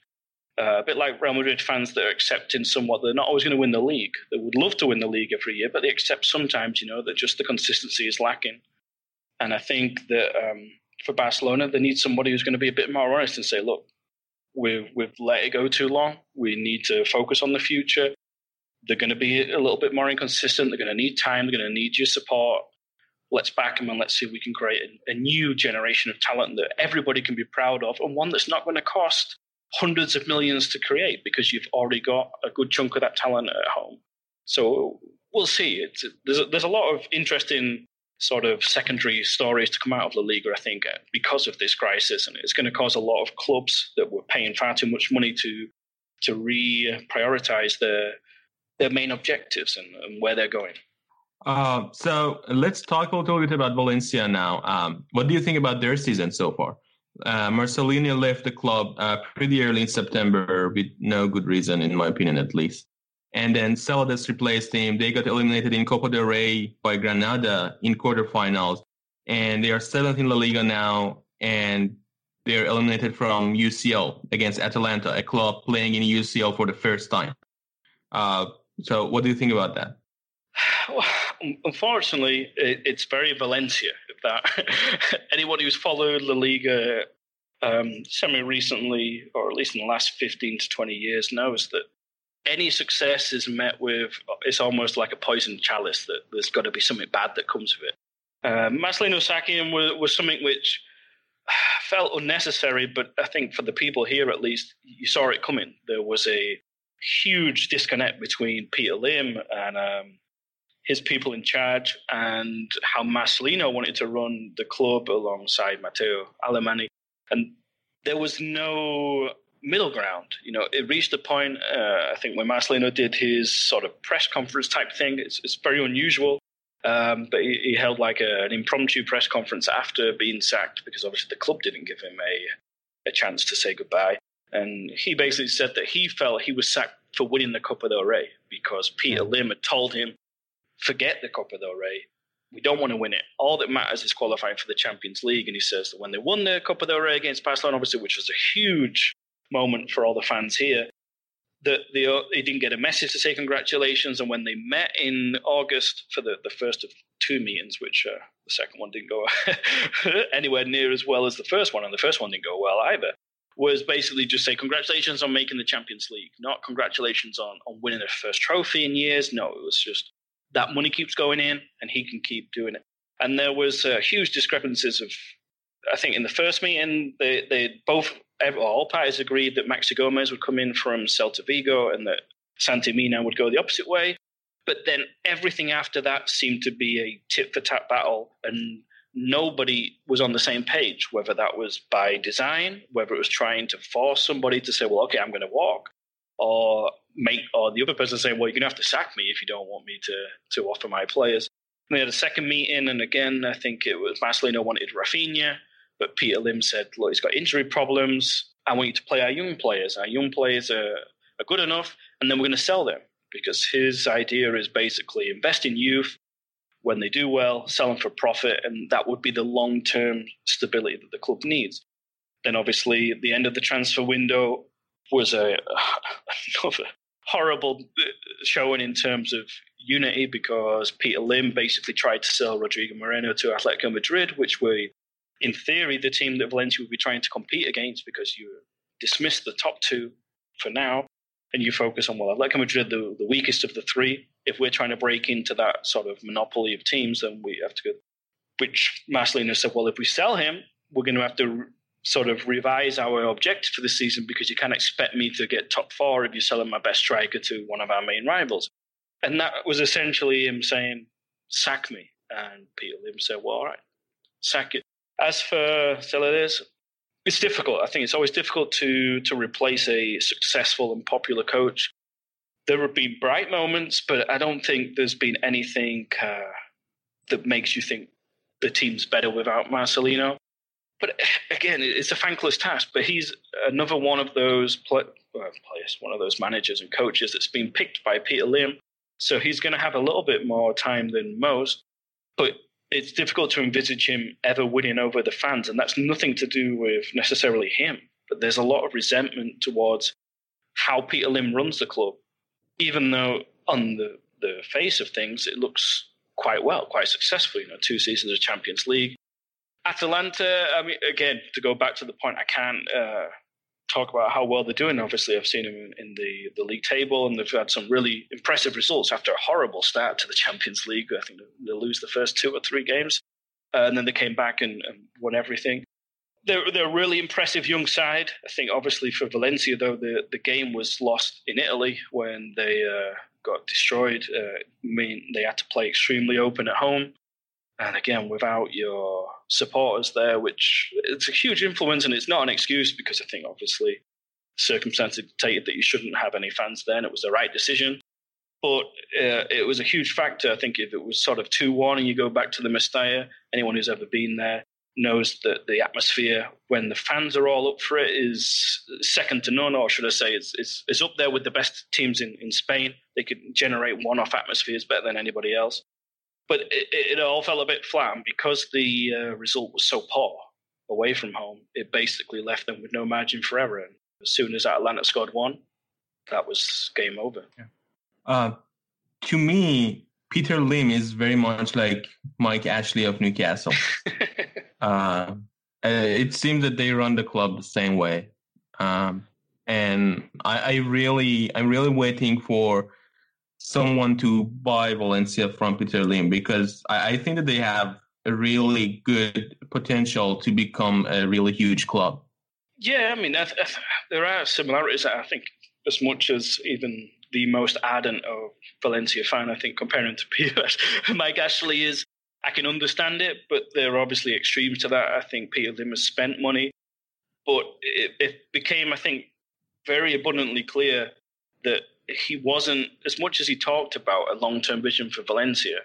uh, a bit like Real Madrid fans that are accepting somewhat they're not always going to win the league. They would love to win the league every year, but they accept sometimes, you know, that just the consistency is lacking. And I think that um, for Barcelona, they need somebody who's going to be a bit more honest and say, look, we've, we've let it go too long. We need to focus on the future. They're going to be a little bit more inconsistent. They're going to need time. They're going to need your support. Let's back them and let's see if we can create a, a new generation of talent that everybody can be proud of and one that's not going to cost hundreds of millions to create because you've already got a good chunk of that talent at home. So we'll see. It's, there's, a, there's a lot of interesting sort of secondary stories to come out of La Liga, I think, uh, because of this crisis. And it's going to cause a lot of clubs that were paying far too much money to to re-prioritize their their main objectives and, and where they're going. Uh, so let's talk a little bit about Valencia now. Um, what do you think about their season so far? Uh, Marcelino left the club uh, pretty early in September with no good reason, in my opinion, at least and then Celades replaced him. They got eliminated in Copa del Rey by Granada in quarterfinals, and they are seventh in La Liga now, and they're eliminated from UCL against Atalanta, a club playing in UCL for the first time. Uh, so, what do you think about that? Well, unfortunately, it's very Valencia. That anyone who's followed La Liga um, semi recently, or at least in the last fifteen to twenty years, knows that any success is met with it's almost like a poison chalice that there's got to be something bad that comes of it. Uh, Marcelino sacking was, was something which felt unnecessary, but I think for the people here at least, you saw it coming. There was a huge disconnect between Peter Lim and um, his people in charge and how Marcelino wanted to run the club alongside Mateu Alemany. And there was no middle ground. You know, it reached a point, uh, I think, when Marcelino did his sort of press conference type thing. It's, it's very unusual. Um, but he, he, held like a, an impromptu press conference after being sacked because obviously the club didn't give him a, a chance to say goodbye. And he basically said that he felt he was sacked for winning the Copa del Rey because Peter Lim had told him, forget the Copa del Rey. We don't want to win it. All that matters is qualifying for the Champions League. And he says that when they won the Copa del Rey against Barcelona, obviously, which was a huge moment for all the fans here, that they, they didn't get a message to say congratulations. And when they met in August for the, the first of two meetings, which uh, the second one didn't go anywhere near as well as the first one, and the first one didn't go well either, was basically just say congratulations on making the Champions League, not congratulations on, on winning their first trophy in years. No, it was just that money keeps going in and he can keep doing it. And there was uh, huge discrepancies of, I think in the first meeting, they, they both all parties agreed that Maxi Gomez would come in from Celta Vigo and that Santi Mina would go the opposite way. But then everything after that seemed to be a tit for tat battle, and nobody was on the same page, whether that was by design, whether it was trying to force somebody to say, well, okay, I'm going to walk, or make, or the other person saying, well, you're going to have to sack me if you don't want me to, to offer my players. And they had a second meeting, and again, I think it was Marcelino wanted Rafinha. But Peter Lim said, look, he's got injury problems. I want you to play our young players. Our young players are, are good enough, and then we're going to sell them because his idea is basically invest in youth. When they do well, sell them for profit, and that would be the long term stability that the club needs. Then, obviously, the end of the transfer window was a another horrible uh, showing in terms of unity because Peter Lim basically tried to sell Rodrigo Moreno to Atletico Madrid, which we in theory, the team that Valencia would be trying to compete against because you dismiss the top two for now and you focus on, well, Atletico Madrid, the, the weakest of the three. If we're trying to break into that sort of monopoly of teams, then we have to go. Which Marcelino said, well, if we sell him, we're going to have to sort of revise our objective for the season because you can't expect me to get top four if you're selling my best striker to one of our main rivals. And that was essentially him saying, sack me. And Peter Lim said, well, all right, sack it. As for Ceballos, it's difficult. I think it's always difficult to to replace a successful and popular coach. There have been bright moments, but I don't think there's been anything uh, that makes you think the team's better without Marcelino. But again, it's a thankless task. But he's another one of those play, players, one of those managers and coaches that's been picked by Peter Lim. So he's going to have a little bit more time than most. But it's difficult to envisage him ever winning over the fans, and that's nothing to do with necessarily him. But there's a lot of resentment towards how Peter Lim runs the club, even though on the, the face of things it looks quite well, quite successful. You know, two seasons of Champions League. Atalanta, I mean, again, to go back to the point, I can't uh, talk about how well they're doing. Obviously, I've seen them in the, the league table, and they've had some really impressive results after a horrible start to the Champions League. I think they lose the first two or three games, uh, and then they came back and, and, won everything. They're, they're a really impressive young side. I think, obviously, for Valencia, though, the, the game was lost in Italy when they uh, got destroyed. Uh, I mean, they had to play extremely open at home. And again, without your supporters there, which it's a huge influence, and it's not an excuse because I think obviously circumstances dictated that you shouldn't have any fans there, and it was the right decision. But uh, it was a huge factor. I think if it was sort of 2 1 and you go back to the Mestalla, anyone who's ever been there knows that the atmosphere when the fans are all up for it is second to none, or should I say, it's, it's, it's up there with the best teams in, in Spain. They could generate one off atmospheres better than anybody else but it, it, all fell a bit flat. And because the uh, result was so poor away from home, it basically left them with no margin for error. And as soon as Atalanta scored one, that was game over. Yeah. Uh, to me, Peter Lim is very much like Mike Ashley of Newcastle. uh, it seems that they run the club the same way. Um, and I, I really, I'm really waiting for someone to buy Valencia from Peter Lim because I, I think that they have a really good potential to become a really huge club. Yeah, I mean, I th- I th- there are similarities. I think as much as even the most ardent of Valencia fan, I think comparing to Peter, Mike Ashley is. I can understand it, but there are obviously extremes to that. I think Peter Lim has spent money, but it, it became, I think, very abundantly clear that he wasn't as much as he talked about a long-term vision for Valencia.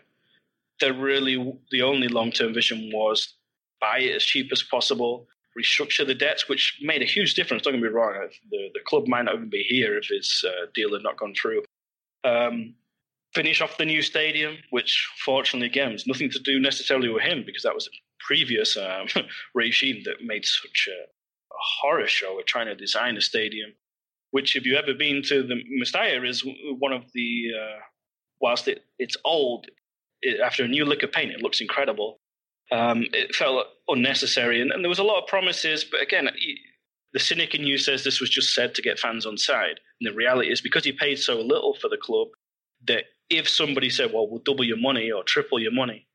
That really the only long-term vision was buy it as cheap as possible, restructure the debts, which made a huge difference. Don't get me wrong; the the club might not even be here if his uh, deal had not gone through. Um, finish off the new stadium, which fortunately again was nothing to do necessarily with him because that was a previous um, regime that made such a, a, horror show of trying to design a stadium. Which, if you've ever been to the Mestalla, is one of the uh, whilst it, it's old, it, after a new lick of paint, it looks incredible. Um, it felt unnecessary, and, and, there was a lot of promises. But again, the cynic in you says this was just said to get fans on side. And the reality is, because he paid so little for the club, that if somebody said, "Well, we'll double your money or triple your money,"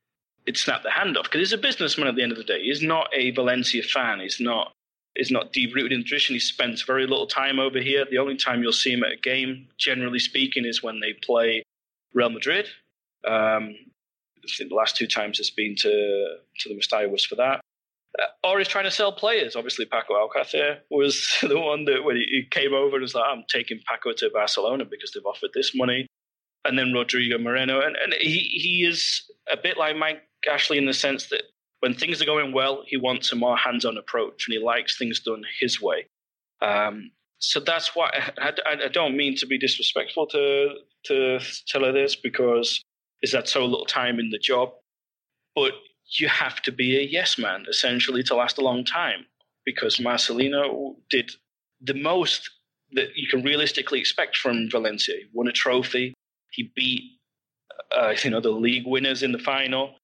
it snapped the hand off because he's a businessman at the end of the day. He's not a Valencia fan. He's not. He's not deep rooted in tradition. He spends very little time over here. The only time you'll see him at a game, generally speaking, is when they play Real Madrid. Um, I think the last two times it's been to to the Mestalla was for that. Uh, or he's trying to sell players. Obviously, Paco Alcacer was the one that when he came over and was like, "I'm taking Paco to Barcelona because they've offered this money," and then Rodrigo Moreno, and, and he he is a bit like Mike Ashley in the sense that when things are going well, he wants a more hands-on approach and he likes things done his way. Um, so that's why I, I, don't mean to be disrespectful to to Celades because is that so little time in the job. But you have to be a yes man, essentially, to last a long time because Marcelino did the most that you can realistically expect from Valencia. He won a trophy. He beat, uh, you know, the league winners in the final,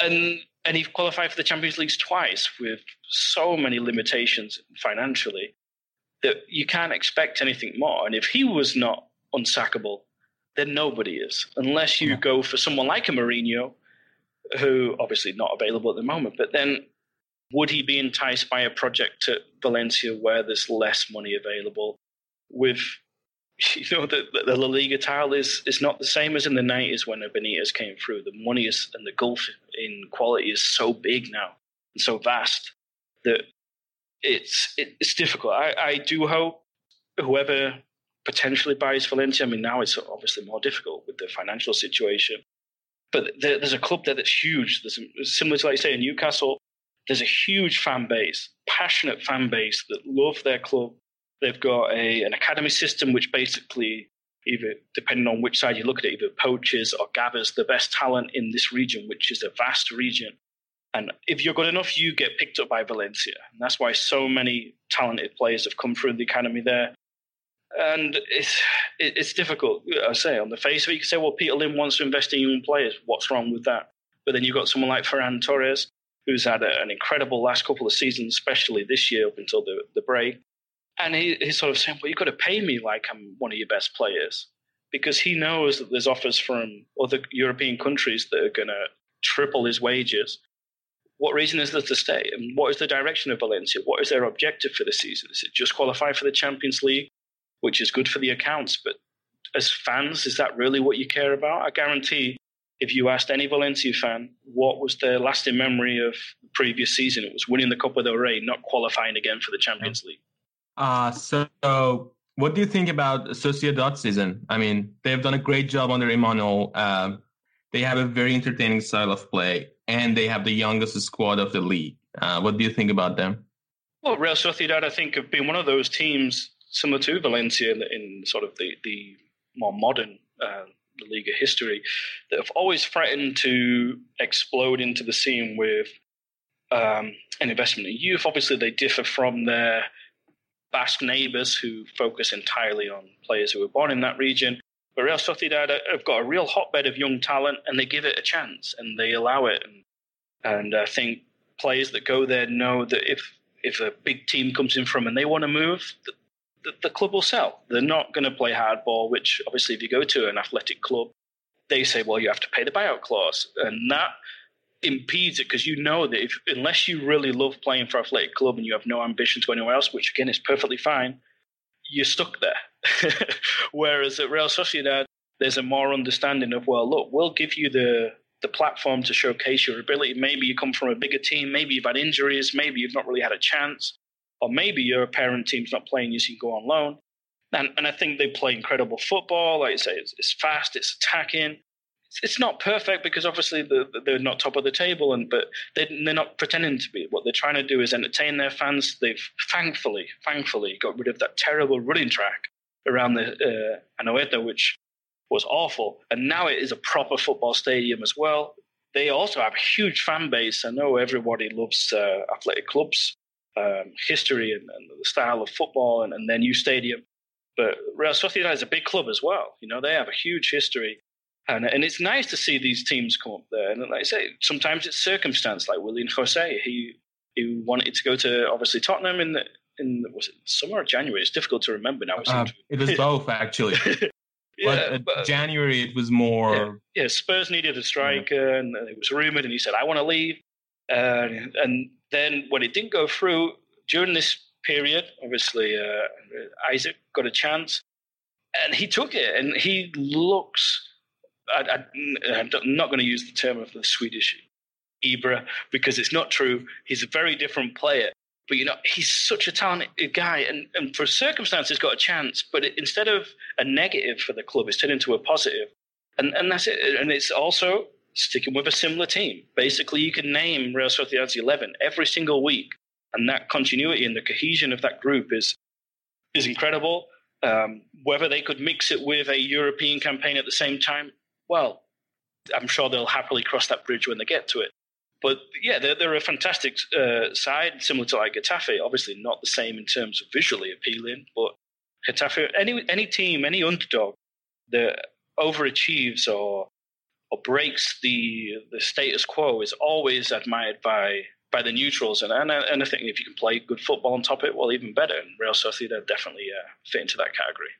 and and he qualified for the Champions League twice with so many limitations financially that you can't expect anything more. And if he was not unsackable, then nobody is, unless you go for someone like a Mourinho, who obviously not available at the moment. But then, would he be enticed by a project at Valencia where there's less money available? With you know the, the La Liga title is is not the same as in the '90s when Benitez came through. The money is and the gulf in quality is so big now and so vast that it's it's difficult. I, I do hope whoever potentially buys Valencia. I mean, now it's obviously more difficult with the financial situation. But there, there's a club there that's huge. There's similar to, like you say, in Newcastle, there's a huge fan base, passionate fan base that love their club. They've got a, an academy system which basically, either depending on which side you look at it, either poaches or gathers the best talent in this region, which is a vast region. And if you're good enough, you get picked up by Valencia. And that's why so many talented players have come through the academy there and it's it's difficult. I say on the face of it, you can say, well, Peter Lim wants to invest in young players. What's wrong with that? But then you've got someone like Ferran Torres, who's had a, an incredible last couple of seasons, especially this year up until the, the break. And he, he's sort of saying, well, you've got to pay me like I'm one of your best players. Because he knows that there's offers from other European countries that are going to triple his wages. What reason is there to stay? And what is the direction of Valencia? What is their objective for the season? Is it just qualify for the Champions League? which is good for the accounts. But as fans, is that really what you care about? I guarantee if you asked any Valencia fan what was their lasting memory of the previous season, it was winning the Copa del Rey, not qualifying again for the Champions League. Uh, so what do you think about Sociedad season? I mean, they've done a great job under Imanol. Uh, they have a very entertaining style of play, and they have the youngest squad of the league. Uh, what do you think about them? Well, Real Sociedad, I think, have been one of those teams similar to Valencia in, in sort of the, the more modern uh, Liga history that have always threatened to explode into the scene with um, an investment in youth. Obviously, they differ from their Basque neighbours who focus entirely on players who were born in that region. But Real Sociedad have got a real hotbed of young talent, and they give it a chance and they allow it. And, and I think players that go there know that if if a big team comes in from and they want to move, the, the club will sell. They're not going to play hardball, which obviously, if you go to an athletic club, they say, well, you have to pay the buyout clause. And that impedes it because you know that if unless you really love playing for Athletic Club and you have no ambition to anywhere else, which again is perfectly fine, you're stuck there. Whereas at Real Sociedad, there's a more understanding of well, look, we'll give you the the platform to showcase your ability. Maybe you come from a bigger team, maybe you've had injuries, maybe you've not really had a chance, or maybe your parent team's not playing you, so you can go on loan. And, and I think they play incredible football. Like I say, it's, it's fast, it's attacking. It's, not perfect because obviously the, they're not top of the table, and but they, they're not pretending to be. What they're trying to do is entertain their fans. They've thankfully, thankfully, got rid of that terrible running track around the uh, Anoeta, which was awful. And now it is a proper football stadium as well. They also have a huge fan base. I know everybody loves uh, athletic clubs, um, history, and, and, the style of football, and, and their new stadium. But Real Sociedad is a big club as well. You know, they have a huge history. And, and it's nice to see these teams come up there. And like I say, sometimes it's circumstance, like Willian José. He he wanted to go to obviously Tottenham in the in was it summer or January? It's difficult to remember now. Uh, it was both actually. yeah, but, but, January it was more. Yeah, yeah Spurs needed a striker, yeah. and it was rumored, and he said, "I want to leave." Uh, and then when it didn't go through during this period, obviously uh, Isak got a chance, and he took it, and he looks. I, am not going to use the term of the Swedish Ibra because it's not true. He's a very different player. But you know, he's such a talented guy, and, and for circumstances, got a chance. But it, instead of a negative for the club, it's turned into a positive, and and that's it. And it's also sticking with a similar team. Basically, you can name Real Sociedad's eleven every single week, and that continuity and the cohesion of that group is is incredible. Um, whether they could mix it with a European campaign at the same time, well, I'm sure they'll happily cross that bridge when they get to it. But yeah, they're, they're a fantastic uh, side, similar to like Getafe. Obviously, not the same in terms of visually appealing, but Getafe, any any team, any underdog that overachieves or or breaks the the status quo is always admired by by the neutrals. And and, and I think if you can play good football on top of it, well, even better. And Real Sociedad definitely uh, fit into that category.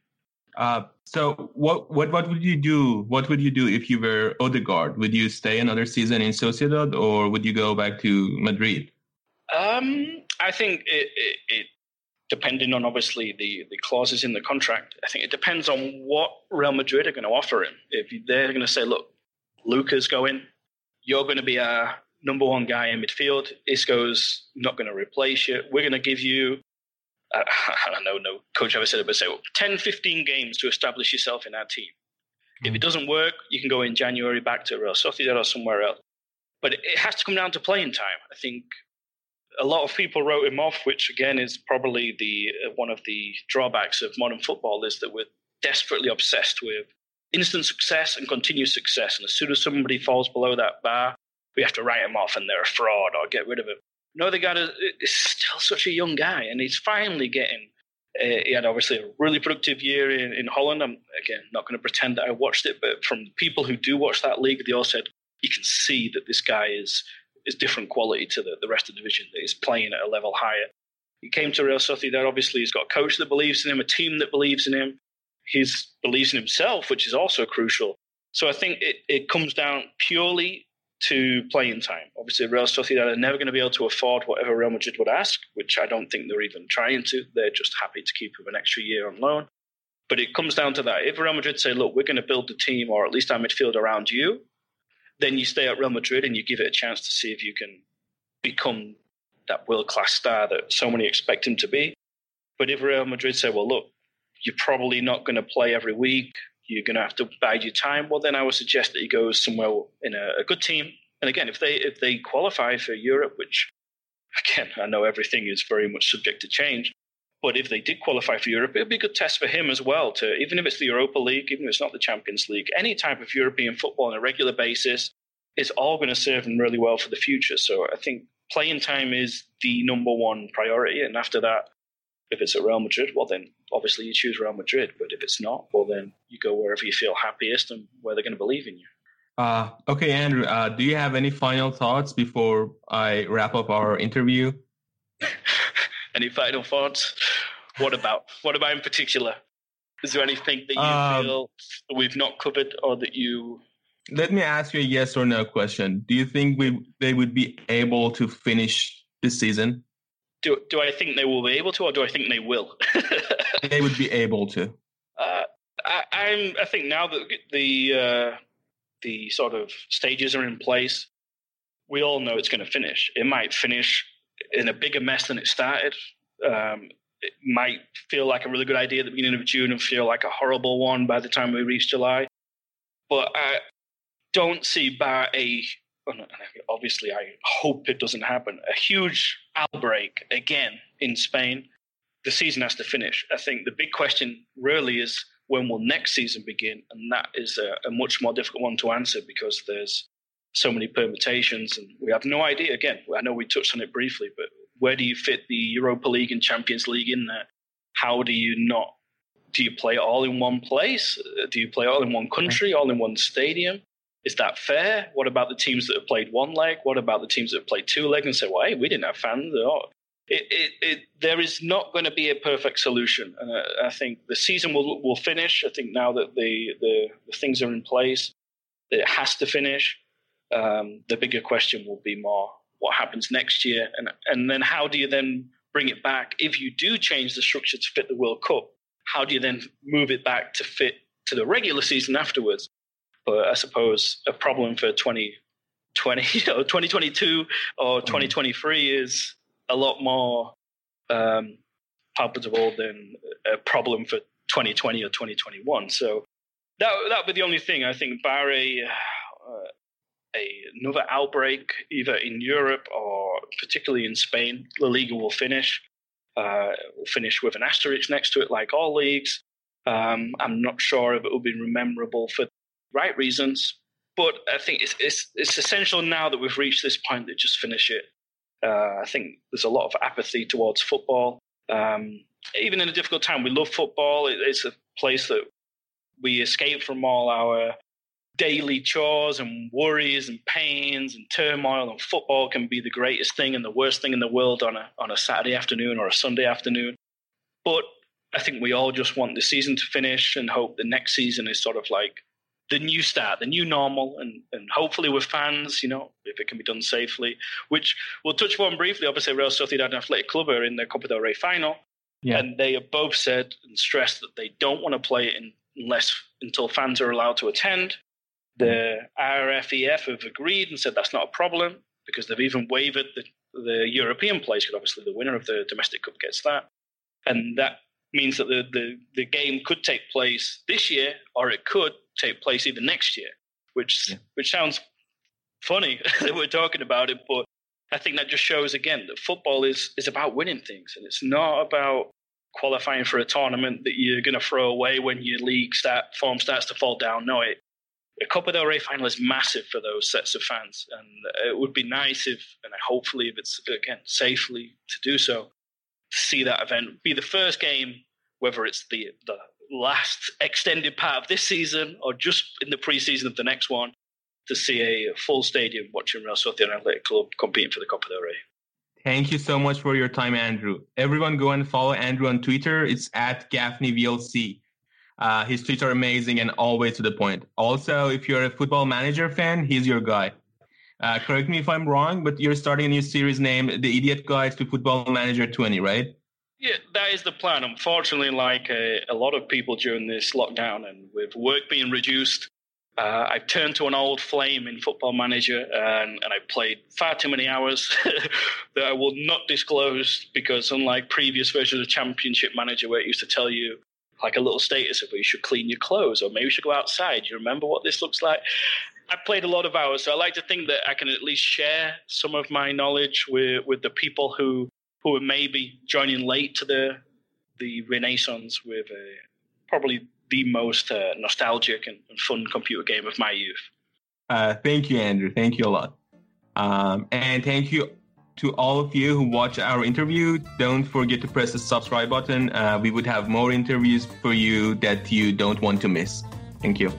Uh, so what what what would you do? What would you do if you were Odegaard? Would you stay another season in Sociedad, or would you go back to Madrid? Um, I think it, it, it, depending on obviously the the clauses in the contract. I think it depends on what Real Madrid are going to offer him. If they're going to say, "Look, Luka's going, you're going to be our number one guy in midfield. Isco's not going to replace you. We're going to give you I, don't know, no coach ever said it, but say well, 10, 15 games to establish yourself in our team. Mm-hmm. If it mm. doesn't work, you can go in January back to Real Sociedad or somewhere else. But it has to come down to playing time. I think a lot of people wrote him off, which again is probably the uh, one of the drawbacks of modern football is that we're desperately obsessed with instant success and continuous success. And as soon as somebody falls below that bar, we have to write them off and they're a fraud or get rid of them. No, the guy is still such a young guy, and he's finally getting. Uh, he had obviously a really productive year in, in Holland. I'm again not going to pretend that I watched it, but from people who do watch that league, they all said you can see that this guy is is different quality to the, the rest of the division. That he's playing at a level higher. He came to Real Sociedad. Obviously, he's got a coach that believes in him, a team that believes in him. He believes in himself, which is also crucial. So I think it, it comes down purely to playing time. Obviously, Real Sociedad are never going to be able to afford whatever Real Madrid would ask, which I don't think they're even trying to. They're just happy to keep him an extra year on loan. But it comes down to that. If Real Madrid say, look, we're going to build the team or at least our midfield around you, then you stay at Real Madrid and you give it a chance to see if you can become that world class star that so many expect him to be. But if Real Madrid say, well, look, you're probably not going to play every week you're going to have to bide your time. Well, then I would suggest that he goes somewhere in a, a good team. And again, if they if they qualify for Europe, which again I know everything is very much subject to change, but if they did qualify for Europe, it'd be a good test for him as well. To even if it's the Europa League, even if it's not the Champions League, any type of European football on a regular basis is all going to serve him really well for the future. So I think playing time is the number one priority, and after that, if it's at Real Madrid, well, then obviously you choose Real Madrid. But if it's not, well, then you go wherever you feel happiest and where they're going to believe in you. Uh, okay, Andrew, uh, do you have any final thoughts before I wrap up our interview? any final thoughts? What about? What about in particular? Is there anything that you um, feel we've not covered or that you let me ask you a yes or no question. Do you think we they would be able to finish this season? Do do I think they will be able to, or do I think they will? they would be able to. Uh, I, I'm. I think now that the uh, the sort of stages are in place, we all know it's going to finish. It might finish in a bigger mess than it started. Um, it might feel like a really good idea at the beginning of June and feel like a horrible one by the time we reach July. But I don't see bar a Oh, obviously I hope it doesn't happen. A huge outbreak again in Spain. The season has to finish. I think the big question really is when will next season begin, and that is a, a much more difficult one to answer because there's so many permutations, and we have no idea. Again, I know we touched on it briefly, but where do you fit the Europa League and Champions League in there? How do you not? Do you play all in one place? Do you play all in one country, all in one stadium? Is that fair? What about the teams that have played one leg? What about the teams that have played two legs and say, well, hey, we didn't have fans? It, it, it, there is not going to be a perfect solution. Uh, I think the season will, will finish. I think now that the, the, the things are in place, it has to finish. Um, the bigger question will be more what happens next year, and and then how do you then bring it back if you do change the structure to fit the World Cup? How do you then move it back to fit to the regular season afterwards? But I suppose a problem for 2020 or 2022 or 2023 mm. is a lot more um, palpable than a problem for 2020 or 2021. So that that would be the only thing I think. Barry, uh, a, another outbreak either in Europe or particularly in Spain, La Liga will finish. Uh, will finish with an asterisk next to it, like all leagues. Um, I'm not sure if it will be memorable for right reasons, but I think it's, it's, it's essential now that we've reached this point to just finish it. Uh, I think there's a lot of apathy towards football. Um, even in a difficult time, we love football. It, it's a place that we escape from all our daily chores and worries and pains and turmoil and football can be the greatest thing and the worst thing in the world on a on a Saturday afternoon or a Sunday afternoon. But I think we all just want the season to finish and hope the next season is sort of like the new start, the new normal, and, and hopefully with fans, you know, if it can be done safely, which we'll touch upon briefly. Obviously, Real Sociedad and Athletic Club are in the Copa del Rey final, yeah. and they have both said and stressed that they don't want to play it in, unless until fans are allowed to attend. The RFEF have agreed and said that's not a problem because they've even waived the, the European place because obviously the winner of the domestic cup gets that. And that means that the, the, the game could take place this year or it could take place even next year, which, yeah. which sounds funny that we're talking about it, but I think that just shows again that football is, is about winning things and it's not about qualifying for a tournament that you're going to throw away when your league start form starts to fall down. No, it, a Copa del Rey final is massive for those sets of fans, and it would be nice if, and hopefully, if it's again safely to do so, to see that event be the first game, whether it's the the last extended part of this season or just in the preseason of the next one, to see a full stadium watching Real Sociedad Athletic Club competing for the Copa del Rey. Thank you so much for your time, Andrew. Everyone go and follow Andrew on Twitter. It's at Gaffney VLC. Uh, his tweets are amazing and always to the point. Also, if you're a football manager fan, he's your guy. Uh, correct me if I'm wrong, but you're starting a new series named The Idiot Guide to Football Manager 20, right? Yeah, that is the plan. Unfortunately, like a, a lot of people during this lockdown and with work being reduced, uh, I've turned to an old flame in Football Manager and, and I played far too many hours that I will not disclose because, unlike previous versions of Championship Manager, where it used to tell you like a little status of you should clean your clothes or maybe you should go outside. You remember what this looks like? I played a lot of hours, so I like to think that I can at least share some of my knowledge with with the people who who are maybe joining late to the the renaissance with uh, probably the most uh, nostalgic and, and, fun computer game of my youth. Uh, thank you, Andrew. Thank you a lot, um, and thank you to all of you who watch our interview, don't forget to press the subscribe button. Uh, we would have more interviews for you that you don't want to miss. Thank you.